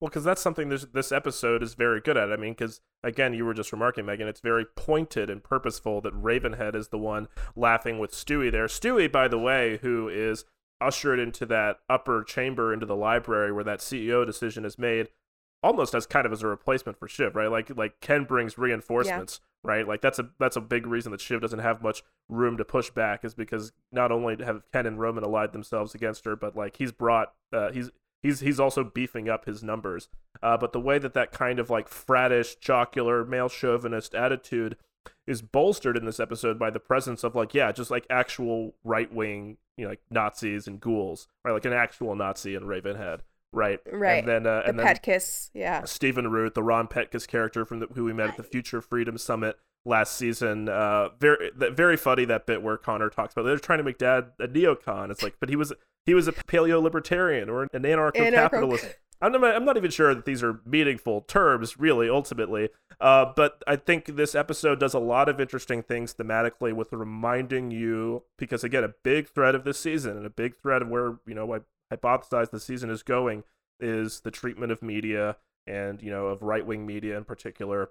Well, because that's something this this episode is very good at. I mean, because again, you were just remarking, Megan, it's very pointed and purposeful that Ravenhead is the one laughing with Stewy there. Stewy, by the way, who is ushered into that upper chamber into the library where that CEO decision is made, almost as kind of as a replacement for Shiv, right? Like like Ken brings reinforcements, right? Like that's a that's a big reason that Shiv doesn't have much room to push back is because not only have Ken and Roman allied themselves against her, but like he's brought uh, he's he's he's also beefing up his numbers. Uh, but the way that that kind of like frattish, jocular, male chauvinist attitude is bolstered in this episode by the presence of like yeah, just like actual right wing, you know, like Nazis and ghouls, right? Like an actual Nazi in Ravenhead, right? Right. And then uh, The and then pet. Yeah. Stephen Root, the Ron Petkus character from the, who we met at the Future Freedom Summit last season. Uh, very that, very funny that bit where Connor talks about they're trying to make Dad a neocon. It's like, but he was he was a paleo libertarian or an anarcho capitalist. I'm not, I'm not even sure that these are meaningful terms, really, ultimately. Uh, but I think this episode does a lot of interesting things thematically with reminding you, because again, a big thread of this season and a big thread of where, you know, I hypothesize the season is going is the treatment of media and, you know, of right wing media in particular,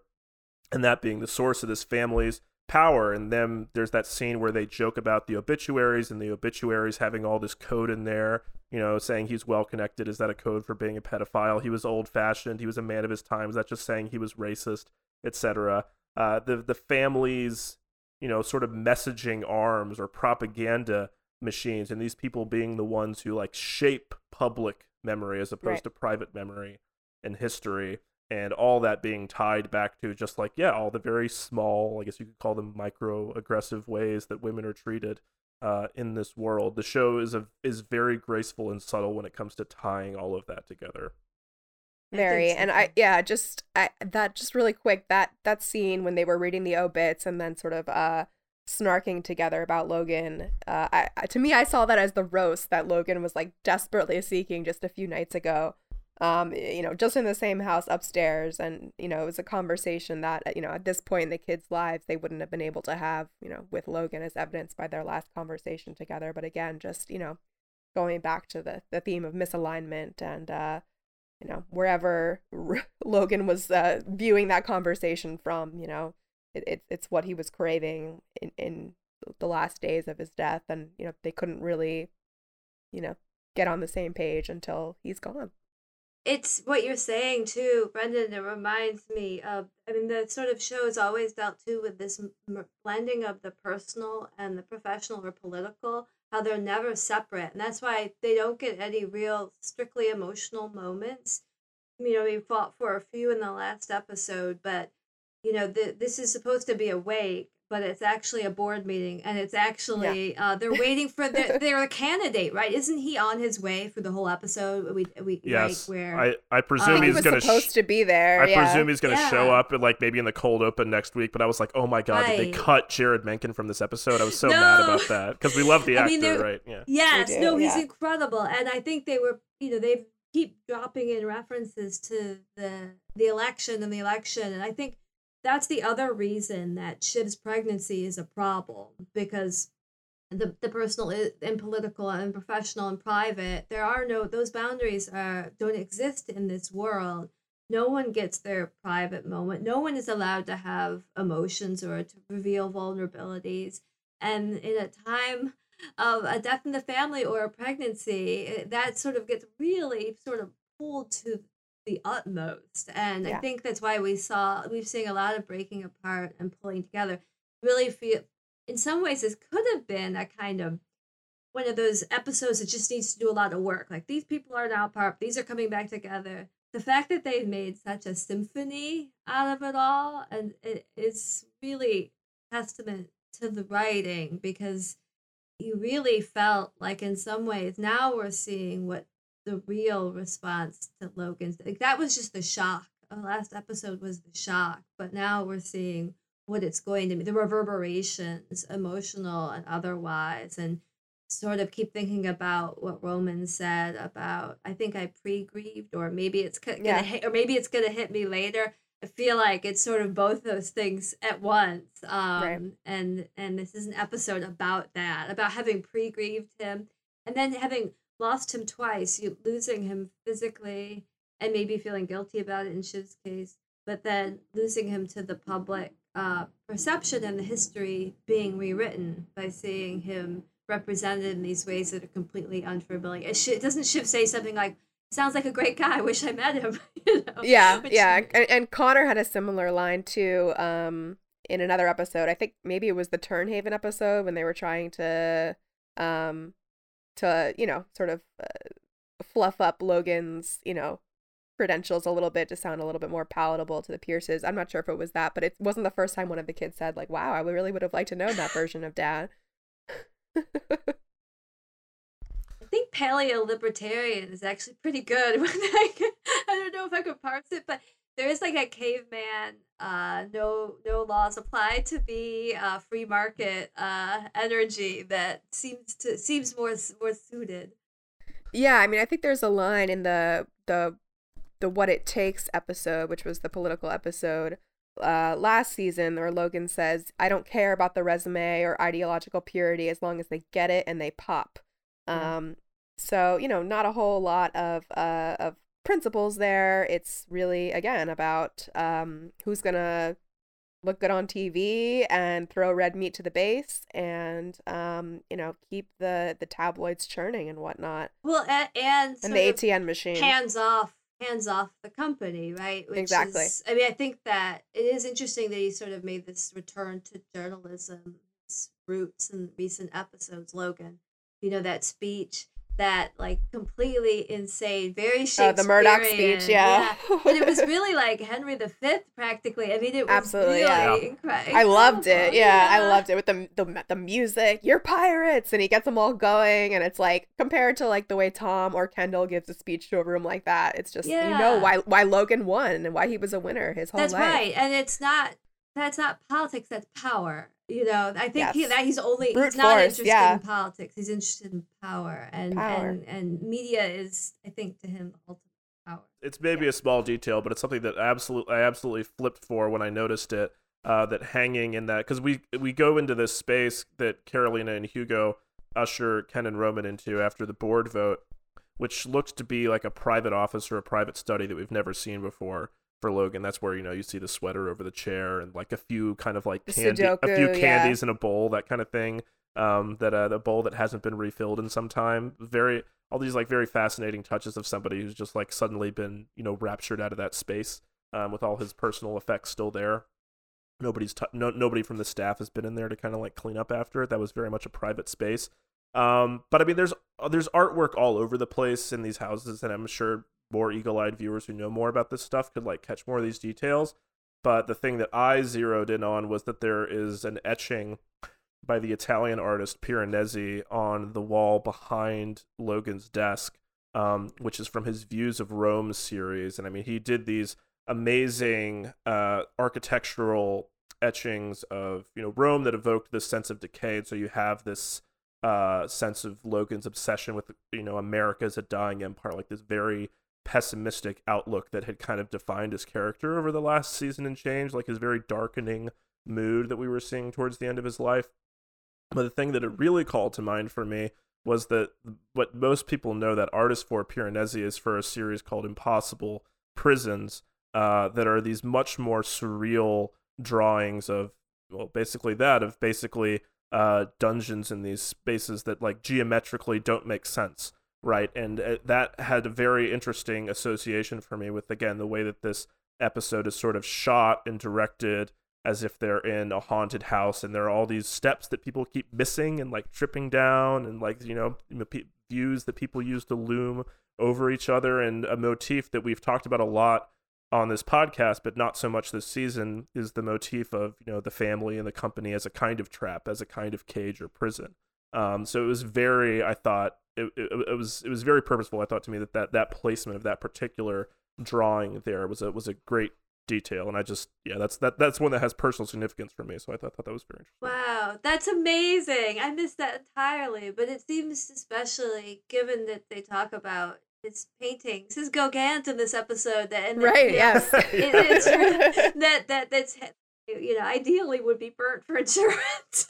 and that being the source of this family's power. And then there's that scene where they joke about the obituaries and the obituaries having all this code in there, you know, saying he's well connected. Is that a code for being a pedophile? He was old fashioned. He was a man of his time. Is that just saying he was racist, etc.? Uh, the the family's, you know, sort of messaging arms or propaganda machines, and these people being the ones who like shape public memory as opposed Right. to private memory and history and all that being tied back to just like yeah all the very small i guess you could call them micro aggressive ways that women are treated uh, in this world the show is a is very graceful and subtle when it comes to tying all of that together I Very. so, And I yeah, just I that just really quick that that scene when they were reading the obits and then sort of uh snarking together about Logan. Uh I, to me I saw that as the roast that Logan was like desperately seeking just a few nights ago. Um you know, just in the same house upstairs and you know, it was a conversation that you know, at this point in the kids' lives they wouldn't have been able to have, you know, with Logan as evidenced by their last conversation together, but again, just, you know, going back to the the theme of misalignment and uh you know wherever Logan was uh, viewing that conversation from you know it, it it's what he was craving in in the last days of his death and you know they couldn't really you know get on the same page until he's gone it's what you're saying too, Brendan. It reminds me of. I mean, the sort of show has always dealt too with this blending of the personal and the professional or political. How they're never separate, and that's why they don't get any real strictly emotional moments. You know, we fought for a few in the last episode, but you know, th- this is supposed to be a wake, but it's actually a board meeting, and it's actually yeah. uh, they're waiting for the they're a candidate, right? Isn't he on his way for the whole episode? We we yes, right, where I I presume um, he's he gonna supposed sh- to be there. I yeah. presume he's gonna yeah. show up and like maybe in the cold open next week. But I was like, oh my god, right. did they cut Jeryd Mencken from this episode? I was so no. mad about that because we love the actor, I mean, right? Yeah. Yes, do, no, he's yeah. incredible, and I think they were, you know, they keep dropping in references to the the election and the election, and I think that's the other reason that Shiv's pregnancy is a problem because the the personal and political and professional and private there are no those boundaries are don't exist in this world. No one gets their private moment. No one is allowed to have emotions or to reveal vulnerabilities. And in a time of a death in the family or a pregnancy, eh, that sort of gets really sort of pulled to the utmost. And Yeah. I think that's why we saw we've seen a lot of breaking apart and pulling together. Really feel in some ways this could have been a kind of one of those episodes that just needs to do a lot of work. Like these people are now part, these are coming back together. The fact that they've made such a symphony out of it all, and it is really testament to the writing because you really felt like in some ways now we're seeing what the real response to Logan's like that was just the shock. The last episode was the shock, but now we're seeing what it's going to be, the reverberations, emotional and otherwise, and sort of keep thinking about what Roman said about I think I pre-grieved or maybe it's gonna Yeah. hit, or maybe it's gonna hit me later. I feel like it's sort of both those things at once. Um, Right. and and this is an episode about that, about having pre-grieved him and then having lost him twice, you losing him physically and maybe feeling guilty about it in Shiv's case, but then losing him to the public uh, perception and the history being rewritten by seeing him represented in these ways that are completely unfamiliar. It sh- doesn't Shiv say something like, "Sounds like a great guy. I wish I met him." you know? yeah Which- yeah and, and connor had a similar line too um in another episode i think maybe it was the Tern Haven episode when they were trying to um to you know sort of uh, fluff up logan's you know credentials a little bit to sound a little bit more palatable to the pierces i'm not sure if it was that but it wasn't the first time one of the kids said like wow i really would have liked to know that version of dad I think paleo libertarian is actually pretty good. I, I don't know if I could parse it, but there is like a caveman, uh, no no laws apply to be uh, free market uh, energy that seems to seems more more suited. Yeah, I mean, I think there's a line in the the the what it takes episode, which was the political episode uh, last season, where Logan says, "I don't care about the resume or ideological purity as long as they get it and they pop." Yeah. Um, so you know, not a whole lot of uh, of principles there. It's really again about um, who's gonna look good on TV and throw red meat to the base, and um, you know, keep the the tabloids churning and whatnot Well, a- and and the ATN machine. hands off hands off the company, right? Which Exactly. Is, I mean, I think that it is interesting that he sort of made this return to journalism's roots in recent episodes. Logan, you know that speech. That like completely insane, very Oh, Shakespearean. the Murdoch speech, yeah. but it was really like Henry V practically. I mean, it was Absolutely, really yeah. incredible. I loved it. Yeah, I loved it with the, the the music. You're pirates, and he gets them all going, and it's like compared to like the way Tom or Kendall gives a speech to a room like that. It's just you know why why Logan won and why he was a winner his whole That's life. right, and it's not. That's not politics. That's power. You know, I think he, that he's only Brute he's not force, interested yeah. in politics. He's interested in power, and Power. and and media is, I think, to him ultimate power. it's maybe a small detail, but it's something that absolutely I absolutely flipped for when I noticed it. Uh, that hanging in that because we we go into this space that Karolina and Hugo usher Ken and Roman into after the board vote, which looked to be like a private office or a private study that we've never seen before for Logan. That's where you know you see the sweater over the chair and like a few kind of like candy, a few Sudoku, yeah. candies in a bowl, that kind of thing. Um, that uh, the bowl that hasn't been refilled in some time. Very all these like very fascinating touches of somebody who's just like suddenly been you know raptured out of that space um, with all his personal effects still there nobody's t- no, nobody from the staff has been in there to kind of like clean up after it that was very much a private space um, but i mean there's there's artwork all over the place in these houses and i'm sure more eagle-eyed viewers who know more about this stuff could like catch more of these details but the thing that I zeroed in on was that there is an etching by the Italian artist Piranesi on the wall behind Logan's desk, um, which is from his Views of Rome series. And I mean, he did these amazing uh, architectural etchings of you know Rome that evoked this sense of decay. And so you have this uh, sense of Logan's obsession with you know America as a dying empire, like this very pessimistic outlook that had kind of defined his character over the last season and change, like his very darkening mood that we were seeing towards the end of his life. But the thing that it really called to mind for me was that what most people know that artist for Piranesi is for a series called Impossible Prisons, uh, that are these much more surreal drawings of, well, basically that of basically uh, dungeons in these spaces that like geometrically don't make sense, right? And uh, that had a very interesting association for me with again the way that this episode is sort of shot and directed as if they're in a haunted house and there are all these steps that people keep missing and like tripping down and like you know views that people use to loom over each other and a motif that we've talked about a lot on this podcast but not so much this season is the motif of you know the family and the company as a kind of trap as a kind of cage or prison um, so it was very i thought it, it, it was it was very purposeful. I thought to me that that, that placement of that particular drawing there was a was a great detail. And i just yeah that's that that's one that has personal significance for me. So i thought, thought that was very interesting. Wow that's amazing. I missed that entirely but it seems especially given that they talk about his paintings his gauguin in this episode that and right yes. it, it's, that that that's you know ideally would be burnt for insurance.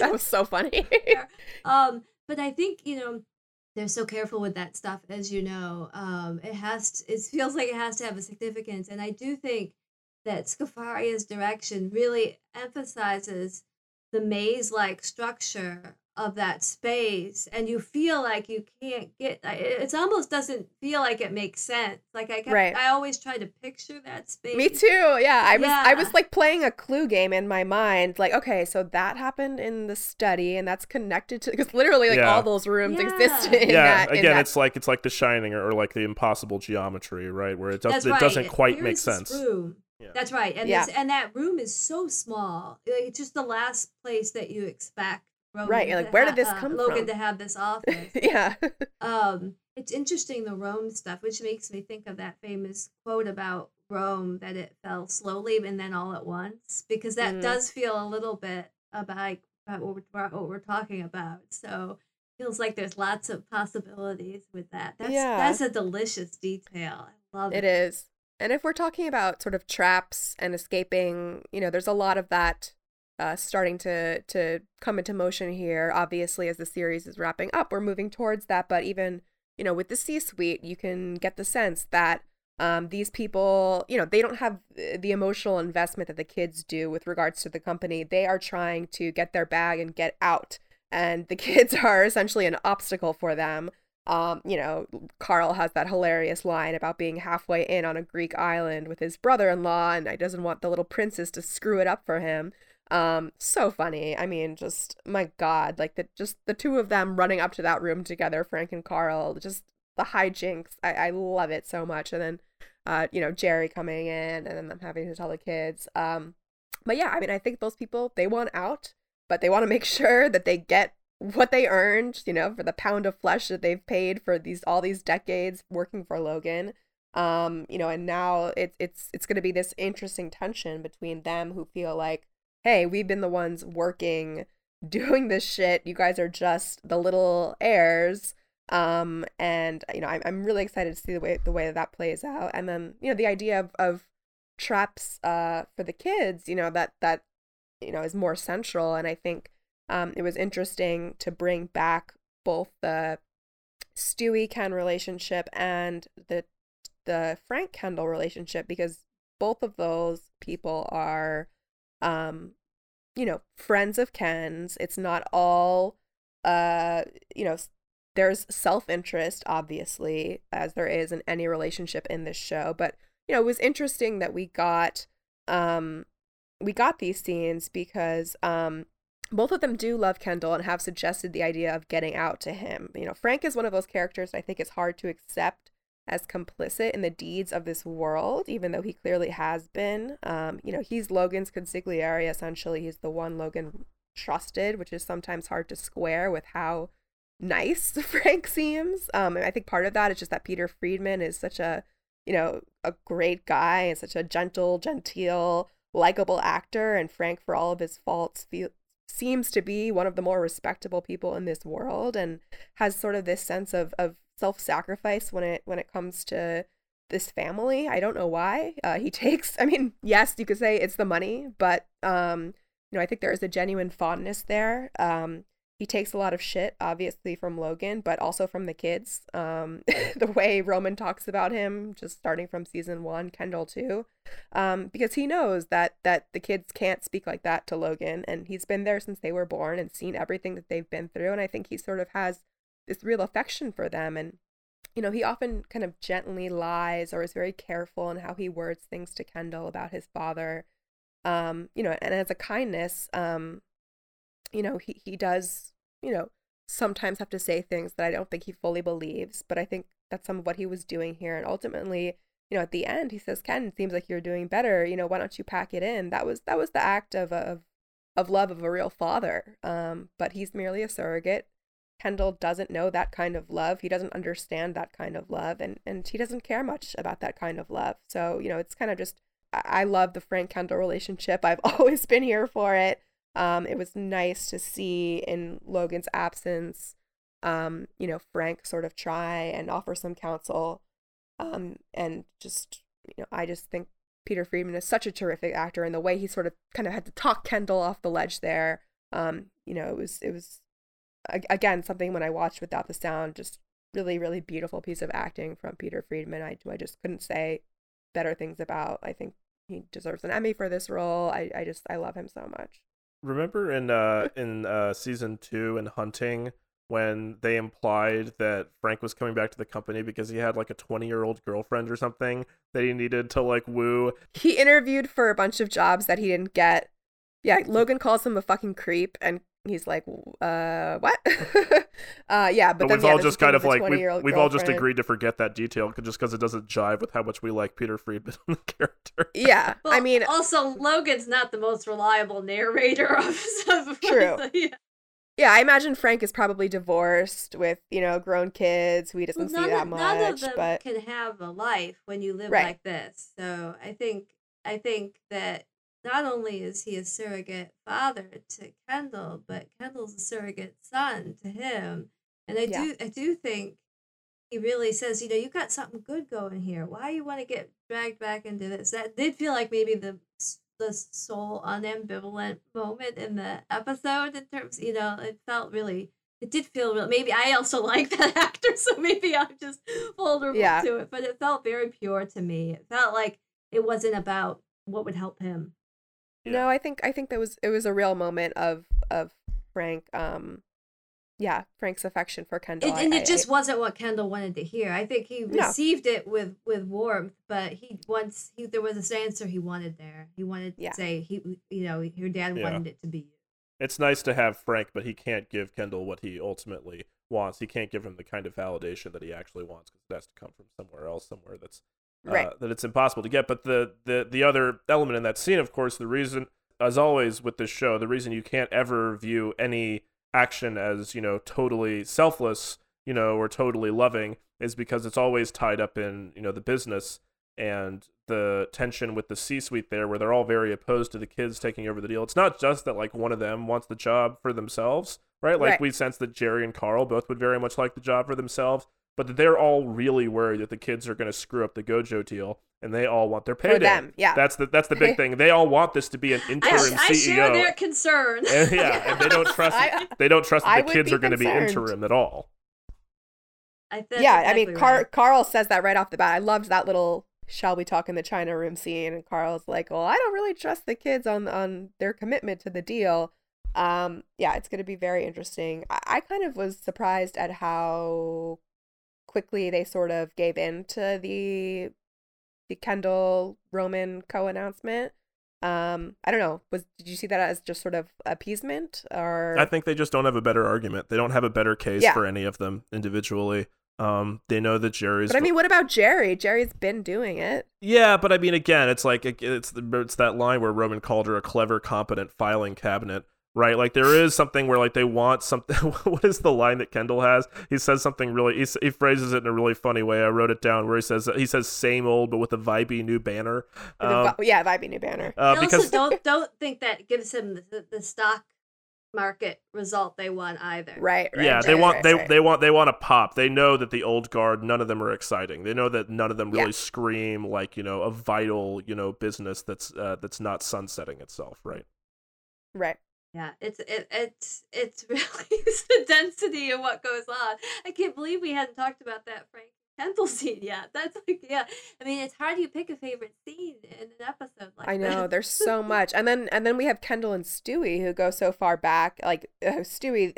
That was so funny. Um but i think you know they're so careful with that stuff as you know. Um it has to, it feels like it has to have a significance and i do think that Scafaria's direction really emphasizes the maze like structure of that space and you feel like you can't get it almost doesn't feel like it makes sense like i kept, right. i always try to picture that space me too yeah i was yeah. i was like playing a clue game in my mind like okay so that happened in the study and that's connected to because literally like yeah. all those rooms yeah. exist in yeah that, again in that. it's like it's like the shining or, or, like the impossible geometry right where it, does, it doesn't quite Here's make sense room. Yeah. That's right, and yeah. and that room is so small. Like, it's just the last place that you expect Roman right. like, where did this uh, come Logan from? Logan to have this office. yeah. um, it's interesting the Rome stuff, which makes me think of that famous quote about Rome that it fell slowly and then all at once, because that mm. does feel a little bit about, about what, we're, what we're talking about. So feels like there's lots of possibilities with that. That's yeah. that's a delicious detail. I love it. It is. And if we're talking about sort of traps and escaping, you know, there's a lot of that uh, starting to to come into motion here. Obviously, as the series is wrapping up, we're moving towards that. But even you know, with the C-suite, you can get the sense that um, these people, you know, they don't have the emotional investment that the kids do with regards to the company. They are trying to get their bag and get out, and the kids are essentially an obstacle for them. Um, you know, Karl has that hilarious line about being halfway in on a Greek island with his brother-in-law, and he doesn't want the little princess to screw it up for him. Um, so funny. I mean, just my God, like the just the two of them running up to that room together, Frank and Karl, just the hijinks. I, I love it so much. And then, uh, you know, Gerri coming in and then them having to tell the kids. Um, but yeah, I mean, I think those people they want out, but they want to make sure that they get what they earned, you know, for the pound of flesh that they've paid for these all these decades working for Logan. Um, you know, and now it's it's it's to be this interesting tension between them who feel like hey, we've been the ones working, doing this shit. You guys are just the little heirs. Um, and you know, I'm I'm really excited to see the way the way that, that plays out. And then you know, the idea of of traps uh for the kids, you know, that that you know is more central. And I think um it was interesting to bring back both the Stewy Ken relationship and the the Frank Kendall relationship because both of those people are um you know friends of ken's it's not all uh you know there's self-interest obviously as there is in any relationship in this show but you know it was interesting that we got um we got these scenes because um both of them do love Kendall and have suggested the idea of getting out to him. You know, Frank is one of those characters I think it's hard to accept as complicit in the deeds of this world, even though he clearly has been. Um, you know, he's Logan's consigliere, essentially. He's the one Logan trusted, which is sometimes hard to square with how nice Frank seems. Um, and I think part of that is just that Peter Friedman is such a, you know, a great guy and such a gentle, genteel, likable actor. And Frank, for all of his faults, feel, seems to be one of the more respectable people in this world and has sort of this sense of, of self-sacrifice when it when it comes to this family. I don't know why. Uh, he takes I mean, yes, you could say it's the money, but um, you know, I think there is a genuine fondness there. Um, he takes a lot of shit, obviously, from Logan, but also from the kids. Um, the way Roman talks about him, just starting from season one, Kendall too, um, because he knows that that the kids can't speak like that to Logan, and he's been there since they were born and seen everything that they've been through, and I think he sort of has this real affection for them, and you know, he often kind of gently lies or is very careful in how he words things to Kendall about his father. Um, you know, and as a kindness, um, you know, he, he does, you know, sometimes have to say things that I don't think he fully believes, but I think that's some of what he was doing here. And ultimately, you know, at the end, he says, "Ken, it seems like you're doing better. You know, why don't you pack it in?" That was that was the act of of of love of a real father. Um, but he's merely a surrogate. Kendall doesn't know that kind of love. He doesn't understand that kind of love, and and he doesn't care much about that kind of love. So you know, it's kind of just I love the Frank Kendall relationship. I've always been here for it. Um, it was nice to see in Logan's absence, um, you know, Frank sort of try and offer some counsel. Um, and just, you know, I just think Peter Friedman is such a terrific actor and the way he sort of kind of had to talk Kendall off the ledge there. Um, you know, it was, it was, again, something when I watched without the sound, just really, really beautiful piece of acting from Peter Friedman. I, I just couldn't say better things about. I think he deserves an Emmy for this role. I, I just, I love him so much remember in uh in uh season two in hunting when they implied that frank was coming back to the company because he had like a 20 year old girlfriend or something that he needed to like woo he interviewed for a bunch of jobs that he didn't get yeah logan calls him a fucking creep and he's like, uh, what? uh, yeah, but, but then, we've yeah, all just kind of like we've, we've all just agreed to forget that detail just because it doesn't jive with how much we like Peter Friedman the character. Yeah, well, I mean, also Logan's not the most reliable narrator of stuff. True. yeah. Yeah, I imagine Frank is probably divorced with you know grown kids who he doesn't well, see that of, much. None of them but... can have a life when you live right. like this. So I think I think that not only is he a surrogate father to Kendall, but Kendall's a surrogate son to him. And I yeah. do I do think he really says, you know, you got something good going here. Why you want to get dragged back into this? That did feel like maybe the the sole unambivalent moment in the episode in terms, you know, it felt really it did feel real. Maybe I also like that actor, so maybe I'm just vulnerable yeah. to it. But it felt very pure to me. It felt like it wasn't about what would help him. Yeah. No, I think I think that was it was a real moment of of Frank um yeah, Frank's affection for Kendall. It, and I, it just I, wasn't what Kendall wanted to hear. I think he received no. it with with warmth, but he once he there was this answer he wanted there. He wanted to yeah. say he you know your dad yeah. wanted it to be. It's nice to have Frank, but he can't give Kendall what he ultimately wants. He can't give him the kind of validation that he actually wants because it has to come from somewhere else, somewhere that's uh, right. that it's impossible to get. But the the the other element in that scene, of course, the reason, as always with this show, the reason you can't ever view any action as you know totally selfless, you know, or totally loving, is because it's always tied up in you know the business and the tension with the C-suite there, where they're all very opposed to the kids taking over the deal. It's not just that like one of them wants the job for themselves, right? Like right. we sense that Gerri and Karl both would very much like the job for themselves, but they're all really worried that the kids are going to screw up the Gojo deal, and they all want their payday. For them, yeah. That's the that's the big thing. They all want this to be an interim I, I CEO. I share their concern. And, yeah, and they don't trust I, they don't trust that the kids are going to be interim at all. I yeah, exactly I mean, Car- Karl says that right off the bat. I loved that little "shall we talk in the China room" scene, and Karl's like, "Well, I don't really trust the kids on on their commitment to the deal." Um, yeah, it's going to be very interesting. I, I kind of was surprised at how quickly they sort of gave in to the the Kendall Roman co-announcement. Um, I don't know. Was did you see that as just sort of appeasement or? I think they just don't have a better argument. They don't have a better case yeah. for any of them individually. Um, they know that Gerri's. But I mean, what about Gerri? Gerri's been doing it. Yeah, but I mean, again, it's like it's it's that line where Roman called her a clever, competent filing cabinet, right? Like there is something where like they want something. what is the line that Kendall has? He says something really. He, he phrases it in a really funny way. I wrote it down where he says he says same old, but with a vibey new banner. Um, yeah, vibey new banner. Uh, because also don't don't think that gives him the, the stock market result they want either. Right. right yeah, right, they want right, they right. they want they want to pop. They know that the old guard, none of them are exciting. They know that none of them really Yeah. scream like you know a vital you know business that's uh, that's not sunsetting itself. Right. Right. Yeah, it's it, it's it's really the density of what goes on. I can't believe we hadn't talked about that Frank Kendall scene yet. That's like yeah. I mean, it's hard to pick a favorite scene in an episode like I know this. there's so much, and then and then we have Kendall and Stewy who go so far back. Like uh, Stewy,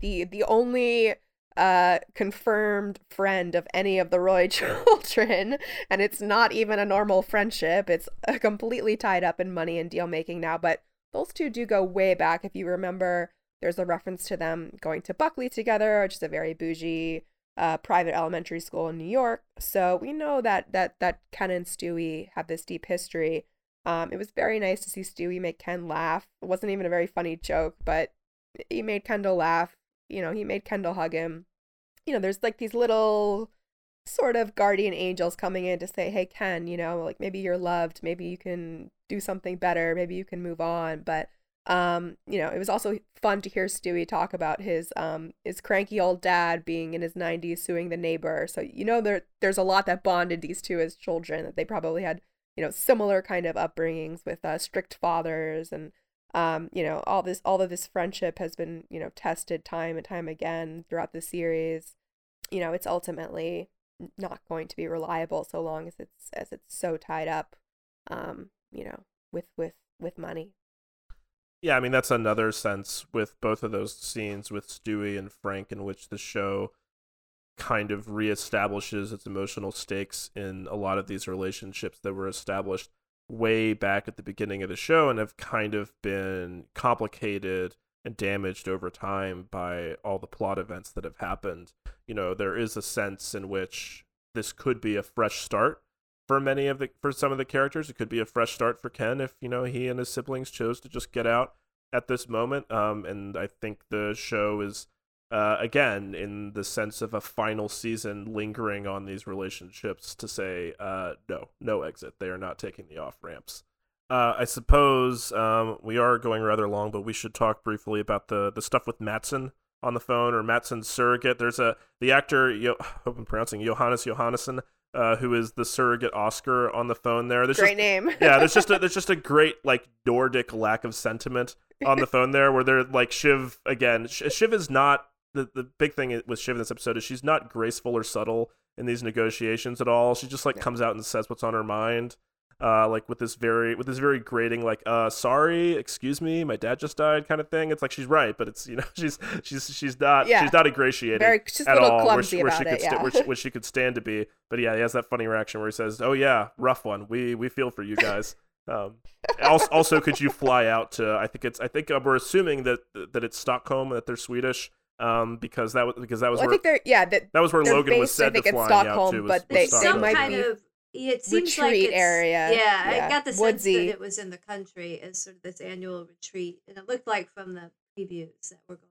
the the only uh confirmed friend of any of the Roy children, and it's not even a normal friendship. It's uh, completely tied up in money and deal making now. But those two do go way back. If you remember, there's a reference to them going to Buckley together, which is a very bougie uh, private elementary school in New York. So we know that that that Ken and Stewy have this deep history. Um, it was very nice to see Stewy make Ken laugh. It wasn't even a very funny joke, but he made Kendall laugh. You know, he made Kendall hug him. You know, there's like these little sort of guardian angels coming in to say, "Hey, Ken, you know, like maybe you're loved. Maybe you can do something better. Maybe you can move on." But um, you know, it was also fun to hear Stewy talk about his um his cranky old dad being in his 90s suing the neighbor. So you know there there's a lot that bonded these two as children that they probably had, you know, similar kind of upbringings with uh, strict fathers and um, you know, all this all of this friendship has been, you know, tested time and time again throughout the series. You know, it's ultimately not going to be reliable so long as it's as it's so tied up um, you know, with with with money. Yeah, I mean that's another sense with both of those scenes with Stewy and Frank, in which the show kind of reestablishes its emotional stakes in a lot of these relationships that were established way back at the beginning of the show and have kind of been complicated and damaged over time by all the plot events that have happened. You know, there is a sense in which this could be a fresh start for many of the for some of the characters. It could be a fresh start for Ken if you know he and his siblings chose to just get out at this moment. Um, and I think the show is uh, again in the sense of a final season lingering on these relationships to say uh, no, no exit. They are not taking the off ramps. Uh, I suppose um, we are going rather long, but we should talk briefly about the the stuff with Matsson on the phone or Matsson's surrogate. There's a the actor. Yo, I hope I'm pronouncing Johannes Johannesson uh, who is the surrogate Oskar on the phone there. There's Great just, name. yeah, there's just a, there's just a great like Nordic lack of sentiment on the phone there, where they're like Shiv again. Sh- Shiv is not the the big thing with Shiv in this episode is she's not graceful or subtle in these negotiations at all. She just like comes out and says what's on her mind. Uh, like with this very with this very grating like uh sorry excuse me my dad just died kind of thing it's like she's right but it's you know she's she's she's not Yeah. she's not ingratiating Very she's at little all where she, where she could it. sta- yeah. where, she, where she could stand to be but yeah he has that funny reaction where he says oh yeah rough one we we feel for you guys um also, also could you fly out to i think it's i think uh, we're assuming that that it's stockholm that they're swedish um because that was because that was Well, I where think they're yeah that that was where logan was based, I said to think, in flying out Stockholm, to was, but was they- It's they might be of yeah, it seems like retreat it's, area. Yeah, Yeah. I got the sense Woodsy. that it was in the country as sort of this annual retreat, and it looked like from the previews that were going.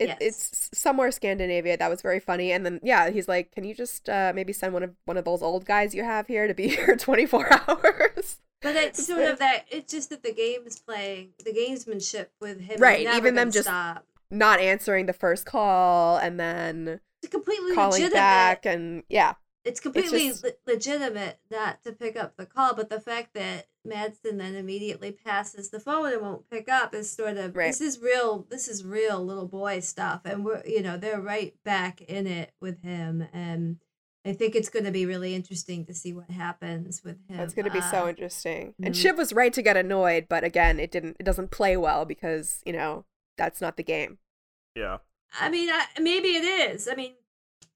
It, Yes. It's somewhere Scandinavia. That was very funny. And then yeah, he's like, "Can you just uh, maybe send one of one of those old guys you have here to be here 24 hours?" But it's sort of that. It's just that the game is playing the gamesmanship with him. Right, even them just stop. Not answering the first call and then It's completely calling legitimate. back and yeah, it's completely just- le- legitimate not to pick up the call, but the fact that Matsson then immediately passes the phone and won't pick up is sort of Right. this is real. This is real little boy stuff, and we're you know they're right back in it with him, and I think it's going to be really interesting to see what happens with him. that's going to be so uh, interesting. And mhm. Shiv was right to get annoyed, but again, it didn't. It doesn't play well because you know that's not the game. yeah I mean, I, maybe it is. I mean,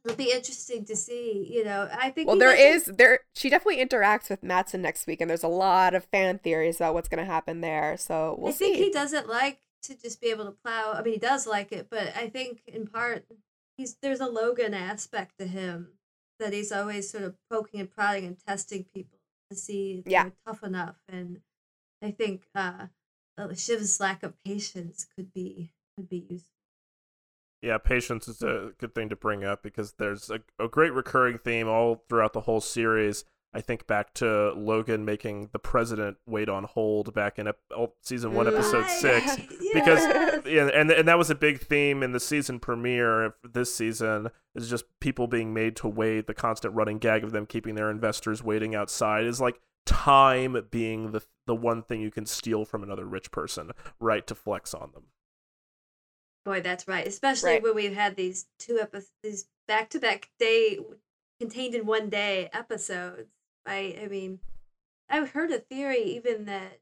it'll be interesting to see. You know, I think Well, he there is there. She definitely interacts with Matsson next week, and there's a lot of fan theories about what's going to happen there. So we'll I think see. he doesn't like to just be able to plow. I mean, he does like it, but I think in part he's there's a Logan aspect to him that he's always sort of poking and prodding and testing people to see if Yeah. they're tough enough. And I think uh, uh, Shiv's lack of patience could be could be useful. Yeah, patience is a good thing to bring up because there's a, a great recurring theme all throughout the whole series. I think back to Logan making the president wait on hold back in ep- oh, season one, mm. episode Right. six. because Yes. yeah, and and that was a big theme in the season premiere of this season is just people being made to wait. The constant running gag of them keeping their investors waiting outside is like time being the the one thing you can steal from another rich person, right? To flex on them. Boy, that's right. Especially Right. when we've had these two episodes, these back to back day contained in one day episodes. Right? I mean, I've heard a theory even that,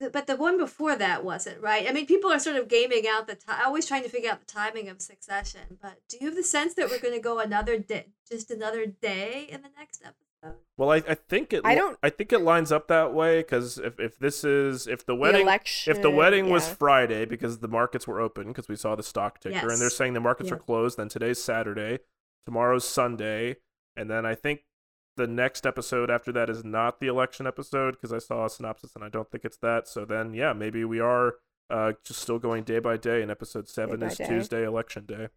but the one before that wasn't right. I mean, people are sort of gaming out the time, always trying to figure out the timing of Succession. But do you have the sense that we're going to go another day, just another day in the next episode? Well, I, I think it. I don't- I think it lines up that way because if, if this is if the wedding election, if the wedding was. Friday because the markets were open because we saw the stock ticker and they're saying the markets Yeah. are closed, then today's Saturday, tomorrow's Sunday, and then I think the next episode after that is not the election episode because I saw a synopsis and I don't think it's that. So then yeah, maybe we are uh, just still going day by day, and episode seven by is day. Tuesday election day.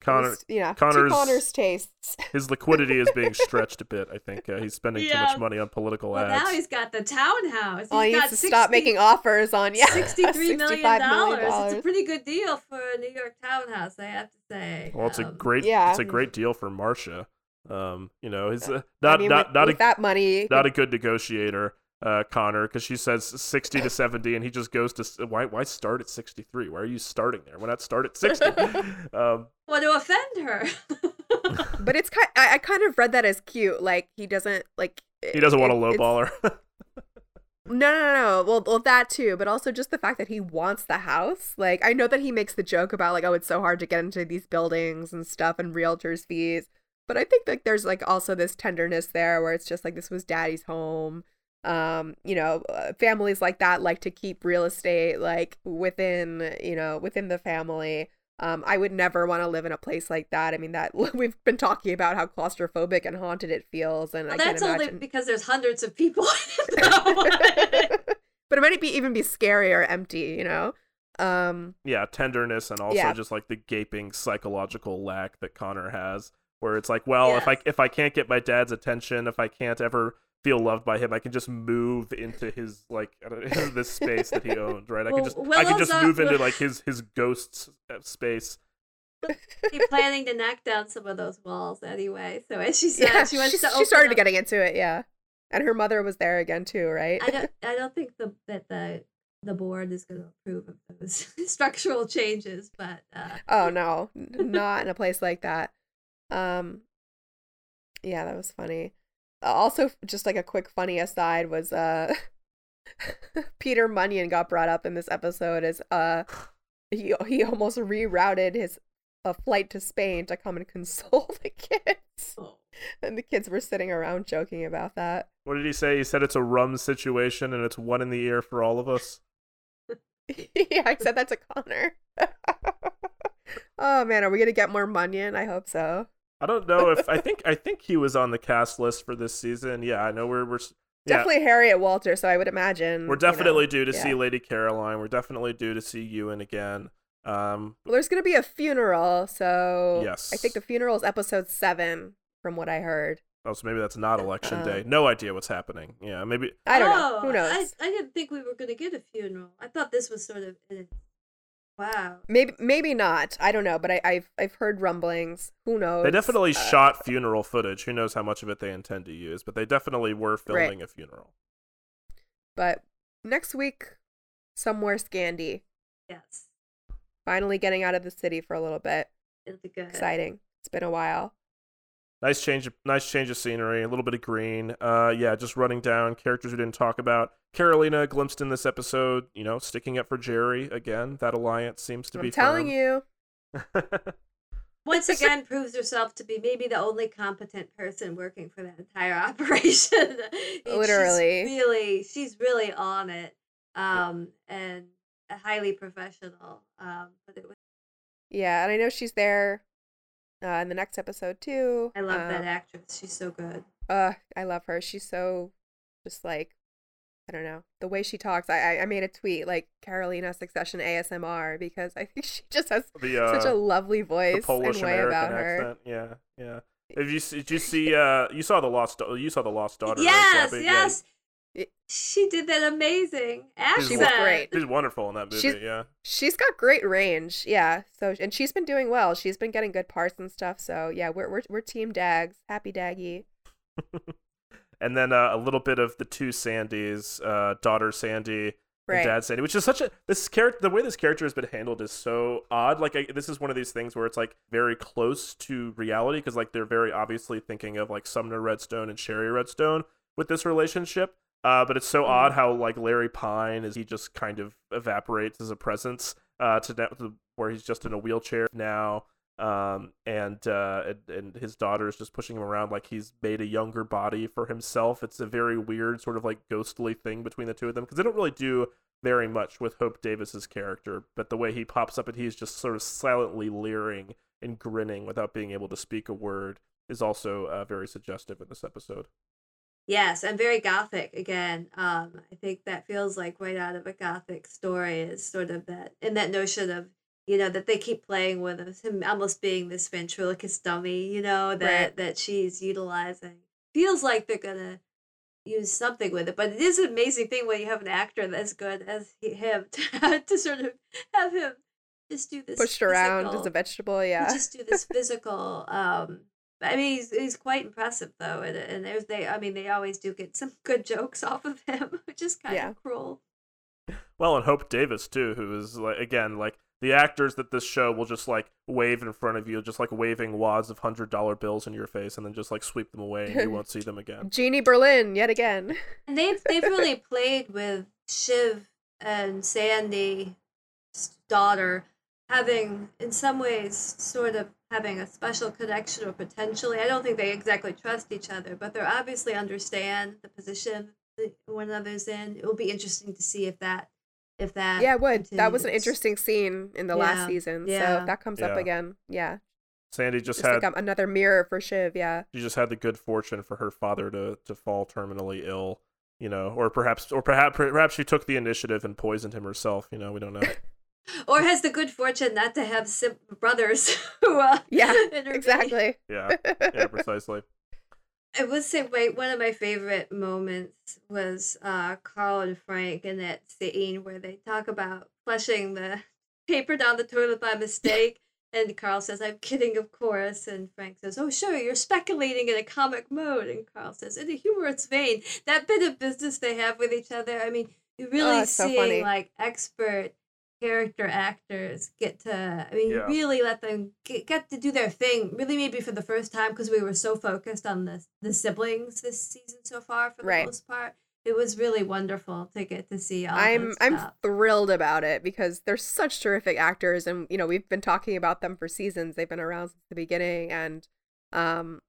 Connor, It's, yeah, Connor's- Connor's tastes. his liquidity is being stretched a bit. I think uh, he's spending too much money on political Well, ads. now he's got the townhouse. All he He's needs got to stop making offers on yeah, Sixty-three million $65. It's a pretty good deal for a New York townhouse, I have to say. Well, it's a Um, great, yeah. it's a great deal for Marcia. Um, you know, he's uh, I not mean, not with, not with a that money. not a good negotiator, uh, Connor, because she says sixty to seventy, and he just goes to why why start at sixty three? Why are you starting there? Why not start at sixty? um, well, to offend her. but it's kind. I, I kind of read that as cute. Like he doesn't like. he doesn't want to it- it's- lowball her. No, no, no, no. Well, well, that too, but also just the fact that he wants the house. Like, I know that he makes the joke about like, oh, it's so hard to get into these buildings and stuff, and realtors' fees. But I think like there's like also this tenderness there where it's just like this was daddy's home. Um, you know, uh, families like that like to keep real estate like within you know within the family. Um, I would never want to live in a place like that. I mean, that we've been talking about how claustrophobic and haunted it feels, and well, I can't that's only because there's hundreds of people in that one. but it might be even be scary or empty, you know. Um, yeah, tenderness and also Yeah. just like the gaping psychological lack that Connor has, where it's like, well, if I if I can't get my dad's attention, if I can't ever feel loved by him, I can just move into his like I don't know, this space that he owned, right? I can Well, just I can Willow's just up- move into like his his ghost uh, space. She's planning to knock down some of those walls anyway. So as she said, yeah, she wants she's- to she started up- getting into it, yeah. And her mother was there again too, right? I don't. I don't think the that the the board is going to approve of those structural changes, but uh, oh no, not in a place like that. Um, yeah, that was funny. Also, just like a quick funny aside was uh, Peter Munion got brought up in this episode as uh, he he almost rerouted his a flight to Spain to come and console the kids. oh, And the kids were sitting around joking about that. What did he say? He said it's a rum situation and it's one in the ear for all of us. yeah, I said that to Connor. oh man, are we gonna get more Munion? I hope so. I don't know if I think I think he was on the cast list for this season. Yeah, I know we're we're yeah, Definitely Harriet Walter, so I would imagine. we're you know, definitely due to yeah. see Lady Caroline. We're definitely due to see Ewan again. Um, Well, there's gonna be a funeral, so Yes. I think the funeral is episode seven, from what I heard. oh, so maybe that's not election Uh, day. No idea what's happening. Yeah, maybe I don't oh, know. Who knows? I, I didn't think we were going to get a funeral. I thought this was sort of. uh, Wow. Maybe maybe not. I don't know, but I, I've I've heard rumblings. Who knows? they definitely Uh, shot funeral footage. Who knows how much of it they intend to use? But they definitely were filming a funeral. But next week, somewhere Scandy. Yes. Finally getting out of the city for a little bit. It'll be good. Exciting. It's been a while. Nice change, of, nice change of scenery. A little bit of green. Uh, yeah, just running down characters we didn't talk about. Karolina glimpsed in this episode. You know, sticking up for Gerri again. That alliance seems to I'm be. telling you. you. Once again, proves herself to be maybe the only competent person working for that entire operation. She's Literally. really, she's really on it, um, and highly professional. Um, but it was Yeah, and I know she's there uh, in the next episode too. I love that Um, actress. She's so good. Uh, I love her. She's so just like I don't know the way she talks. I I, I made a tweet like Karolina Succession ASMR because I think she just has The uh, such a lovely the voice Polish and way American about her. accent. Yeah, yeah. Did you see- did you see? Uh, you saw the lost. You saw the Lost Daughter. right, yes, Yeah, yes. It- She did that amazing accent. She was great. She's wonderful in that movie. She's- yeah. She's got great range, yeah. So and she's been doing well. She's been getting good parts and stuff. So yeah, we're we're we're team Dags. Happy Daggy. and then uh, a little bit of the two Sandys, uh, daughter Sandy Right. and dad Sandy, which is such a this character. The way this character has been handled is so odd. Like I, this is one of these things where it's like very close to reality because like they're very obviously thinking of like Sumner Redstone and Shari Redstone with this relationship. Uh, but it's so Mm-hmm. odd how like Larry Pine is he just kind of evaporates as a presence uh, to, to where he's just in a wheelchair now um, and, uh, and and his daughter is just pushing him around like he's made a younger body for himself. It's a very weird sort of like ghostly thing between the two of them because they don't really do very much with Hope Davis's character, but the way he pops up and he's just sort of silently leering and grinning without being able to speak a word is also uh, very suggestive in this episode. Yes, and very gothic again. Um, I think that feels like right out of a gothic story is sort of that and that notion of you know that they keep playing with him almost being this ventriloquist dummy, you know that Right. that she's utilizing. Feels like they're gonna use something with it, but it is an amazing thing when you have an actor as good as he, him to, to sort of have him just do this Pushed around as a vegetable, yeah. just do this physical um I mean, he's, he's quite impressive though, and and there's they. I mean, they always do get some good jokes off of him, which is kind Yeah. of cruel. Well, and Hope Davis too, who is like again like the actors that this show will just like wave in front of you, just like waving wads of hundred dollar bills in your face, and then just like sweep them away, and you won't see them again. Jeannie Berlin yet again. And they've they've really played with Shiv and Sandy's daughter having, in some ways, sort of having a special connection or potentially. I don't think they exactly trust each other, but they obviously understand the position that one another's in. It will be interesting to see if that if that yeah, it would. That was an interesting scene in the Yeah, last season. So yeah. if that comes up again, yeah. Sandy just, Just had like another mirror for Shiv, yeah. she just had the good fortune for her father to to fall terminally ill, you know, or perhaps or perhaps perhaps she took the initiative and poisoned him herself. You know, we don't know. Or has the good fortune not to have sim- brothers who uh, Yeah. Exactly. Yeah, yeah, precisely. I would say wait, one of my favorite moments was uh Karl and Frank in that scene where they talk about flushing the paper down the toilet by mistake. And Karl says, I'm kidding, of course. And Frank says, Oh, sure, you're speculating in a comic mode. And Karl says, In a humorous vein, that bit of business they have with each other. I mean, you're really Oh, it's so seeing like expert character actors get to, I mean, Yeah. really let them get, get to do their thing, really, maybe for the first time, because we were so focused on the, the siblings this season so far, for the Right. most part. It was really wonderful to get to see all I'm this I'm thrilled about it because they're such terrific actors and you know we've been talking about them for seasons they've been around since the beginning and um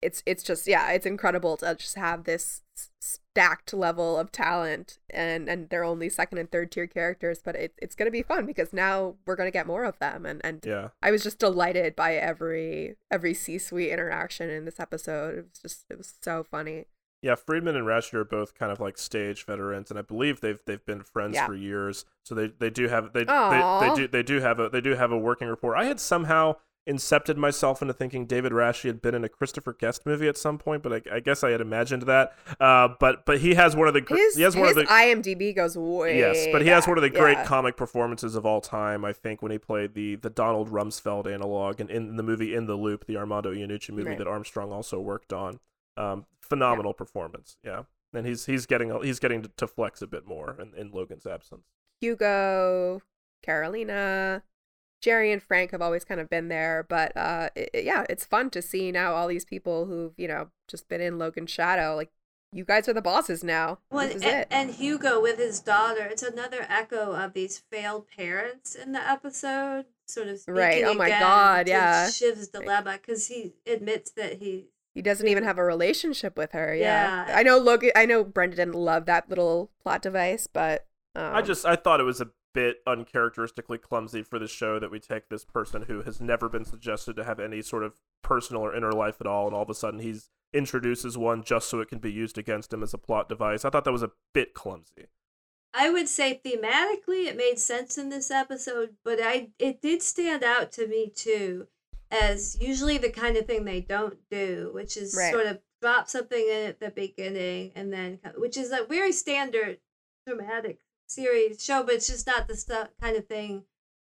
it's it's just yeah it's incredible to just have this stacked level of talent and and they're only second and third tier characters but it, it's gonna be fun because now we're gonna get more of them and and Yeah, I was just delighted by every every C suite interaction in this episode it was just it was so funny yeah. Friedman and Rasche are both kind of like stage veterans, and I believe they've they've been friends Yeah. for years. So they they do have they, they they do they do have a they do have a working rapport. I had somehow incepted myself into thinking David Rasche had been in a Christopher Guest movie at some point, but I, I guess I had imagined that. Uh, but but he has one of the his, he has one of the IMDb goes way Yes, but he has one of the great Yeah. comic performances of all time. I think when he played the the Donald Rumsfeld analog in, in the movie In the Loop, the Armando Iannucci movie Right. that Armstrong also worked on. Um, phenomenal performance, yeah. And he's he's getting he's getting to, to flex a bit more in, in Logan's absence. Hugo, Karolina, Gerri and Frank have always kind of been there, but uh, it, it- yeah, it's fun to see now all these people who've you know just been in Logan's shadow. Like you guys are the bosses now. Well, this is and, it. and Hugo with his daughter, it's another echo of these failed parents in the episode, sort of Right. Oh my God, to yeah. Shiv's dilemma because he admits that he he doesn't even have a relationship with her. Yeah, Yeah. I know Logan. I know Brendan didn't love that little plot device, but um, I just I thought it was a bit uncharacteristically clumsy for the show that we take this person who has never been suggested to have any sort of personal or inner life at all, and all of a sudden he's introduces one just so it can be used against him as a plot device. I thought that was a bit clumsy. I would say thematically it made sense in this episode, but I it did stand out to me too as usually the kind of thing they don't do, which is Right. sort of drop something in at the beginning and then which is a very standard dramatic series show, but it's just not the stuff kind of thing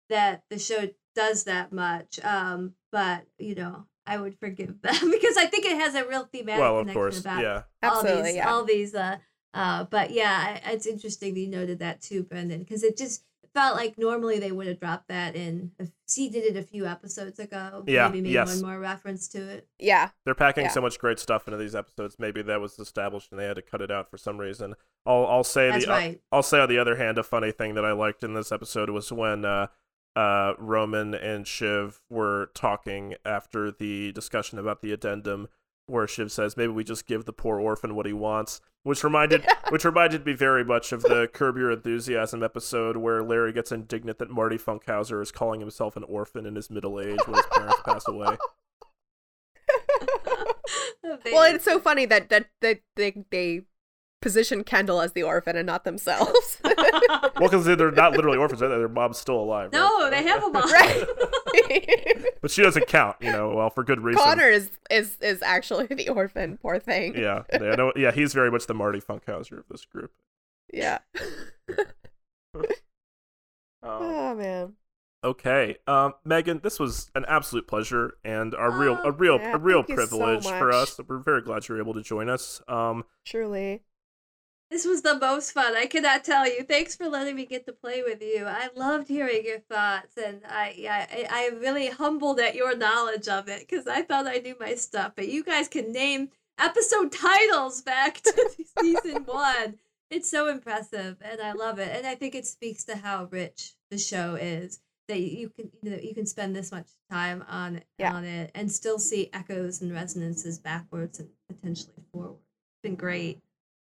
that the show does that much. Um, but you know, I would forgive them because I think it has a real thematic well, of connection course, about yeah. all Absolutely, these, yeah. all these uh uh but yeah it's interesting that you noted that too brendan because it just felt like normally they would have dropped that in if she did it a few episodes ago Yeah, maybe made yes. one more reference to it Yeah. They're packing Yeah. so much great stuff into these episodes. Maybe that was established and they had to cut it out for some reason. I'll I'll say that's the uh, right I'll say on the other hand, a funny thing that I liked in this episode was when uh, uh, Roman and Shiv were talking after the discussion about the addendum, where Shiv says maybe we just give the poor orphan what he wants, which reminded which reminded me very much of the Curb Your Enthusiasm episode where Larry gets indignant that Marty Funkhauser is calling himself an orphan in his middle age when his parents pass away. well, it's so funny that that, that they they position Kendall as the orphan and not themselves. Well, because they're not literally orphans, right? their mom's still alive. right? no So- they have a mom right. but she doesn't count, you know. Well, for good reason. Connor is is is actually the orphan. Poor thing. Yeah, yeah, no, yeah, he's very much the Marty Funkhauser of this group. Yeah. Um, Oh man. okay, um, Megan, this was an absolute pleasure and a real, a Oh, real, yeah, a real thank you so privilege for us. We're very glad you were able to join us. Um, Truly. This was the most fun. I cannot tell you. Thanks for letting me get to play with you. I loved hearing your thoughts, and I yeah, I, I am really humbled at your knowledge of it because I thought I knew my stuff, but you guys can name episode titles back to season one. It's so impressive, and I love it. And I think it speaks to how rich the show is that you can you know you can spend this much time on Yeah. on it and still see echoes and resonances backwards and potentially forward. It's been great.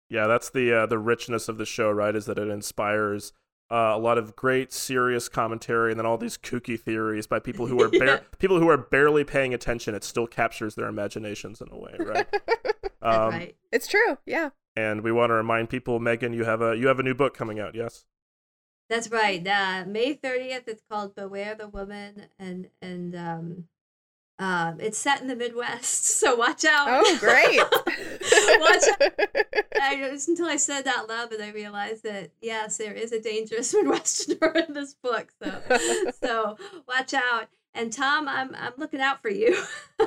Yeah, that's the uh, the richness of the show, right? Is that it inspires uh, a lot of great, serious commentary, and then all these kooky theories by people who are Yeah. people who are barely paying attention. It still captures their imaginations in a way, right? Um, right. It's true. Yeah. And we want to remind people, Megan, you have a you have a new book coming out. Yes. That's right. Uh, May thirtieth. It's called "Beware the Woman," and and um, um, it's set in the Midwest. So watch out. Oh, great. Watch out. I, it was until I said that loud that I realized that yes, there is a dangerous Midwesterner in this book. So so watch out. And Tom, I'm I'm looking out for you.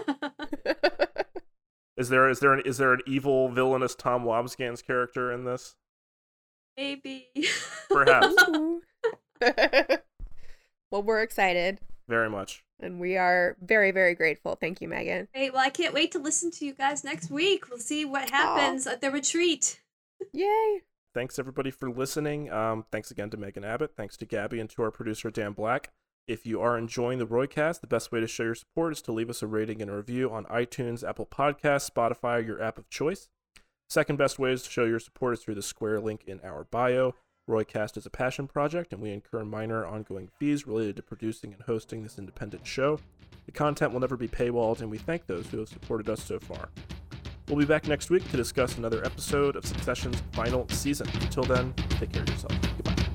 Is there is there an is there an evil villainous Tom Wambsgans character in this? Maybe. Perhaps. Well, we're excited Very much. And we are very, very grateful. Thank you, Megan. Great. Well, I can't wait to listen to you guys next week. We'll see what happens at the retreat. Yay. Thanks everybody for listening. Um, thanks again to Megan Abbott. Thanks to Gabby and to our producer Dan Black. If you are enjoying the Roycast, the best way to show your support is to leave us a rating and a review on iTunes, Apple Podcasts, Spotify, or your app of choice. Second best way is to show your support is through the Square link in our bio. Roycast is a passion project, and we incur minor ongoing fees related to producing and hosting this independent show. The content will never be paywalled, and we thank those who have supported us so far. We'll be back next week to discuss another episode of Succession's final season. Until then, take care of yourself. Goodbye.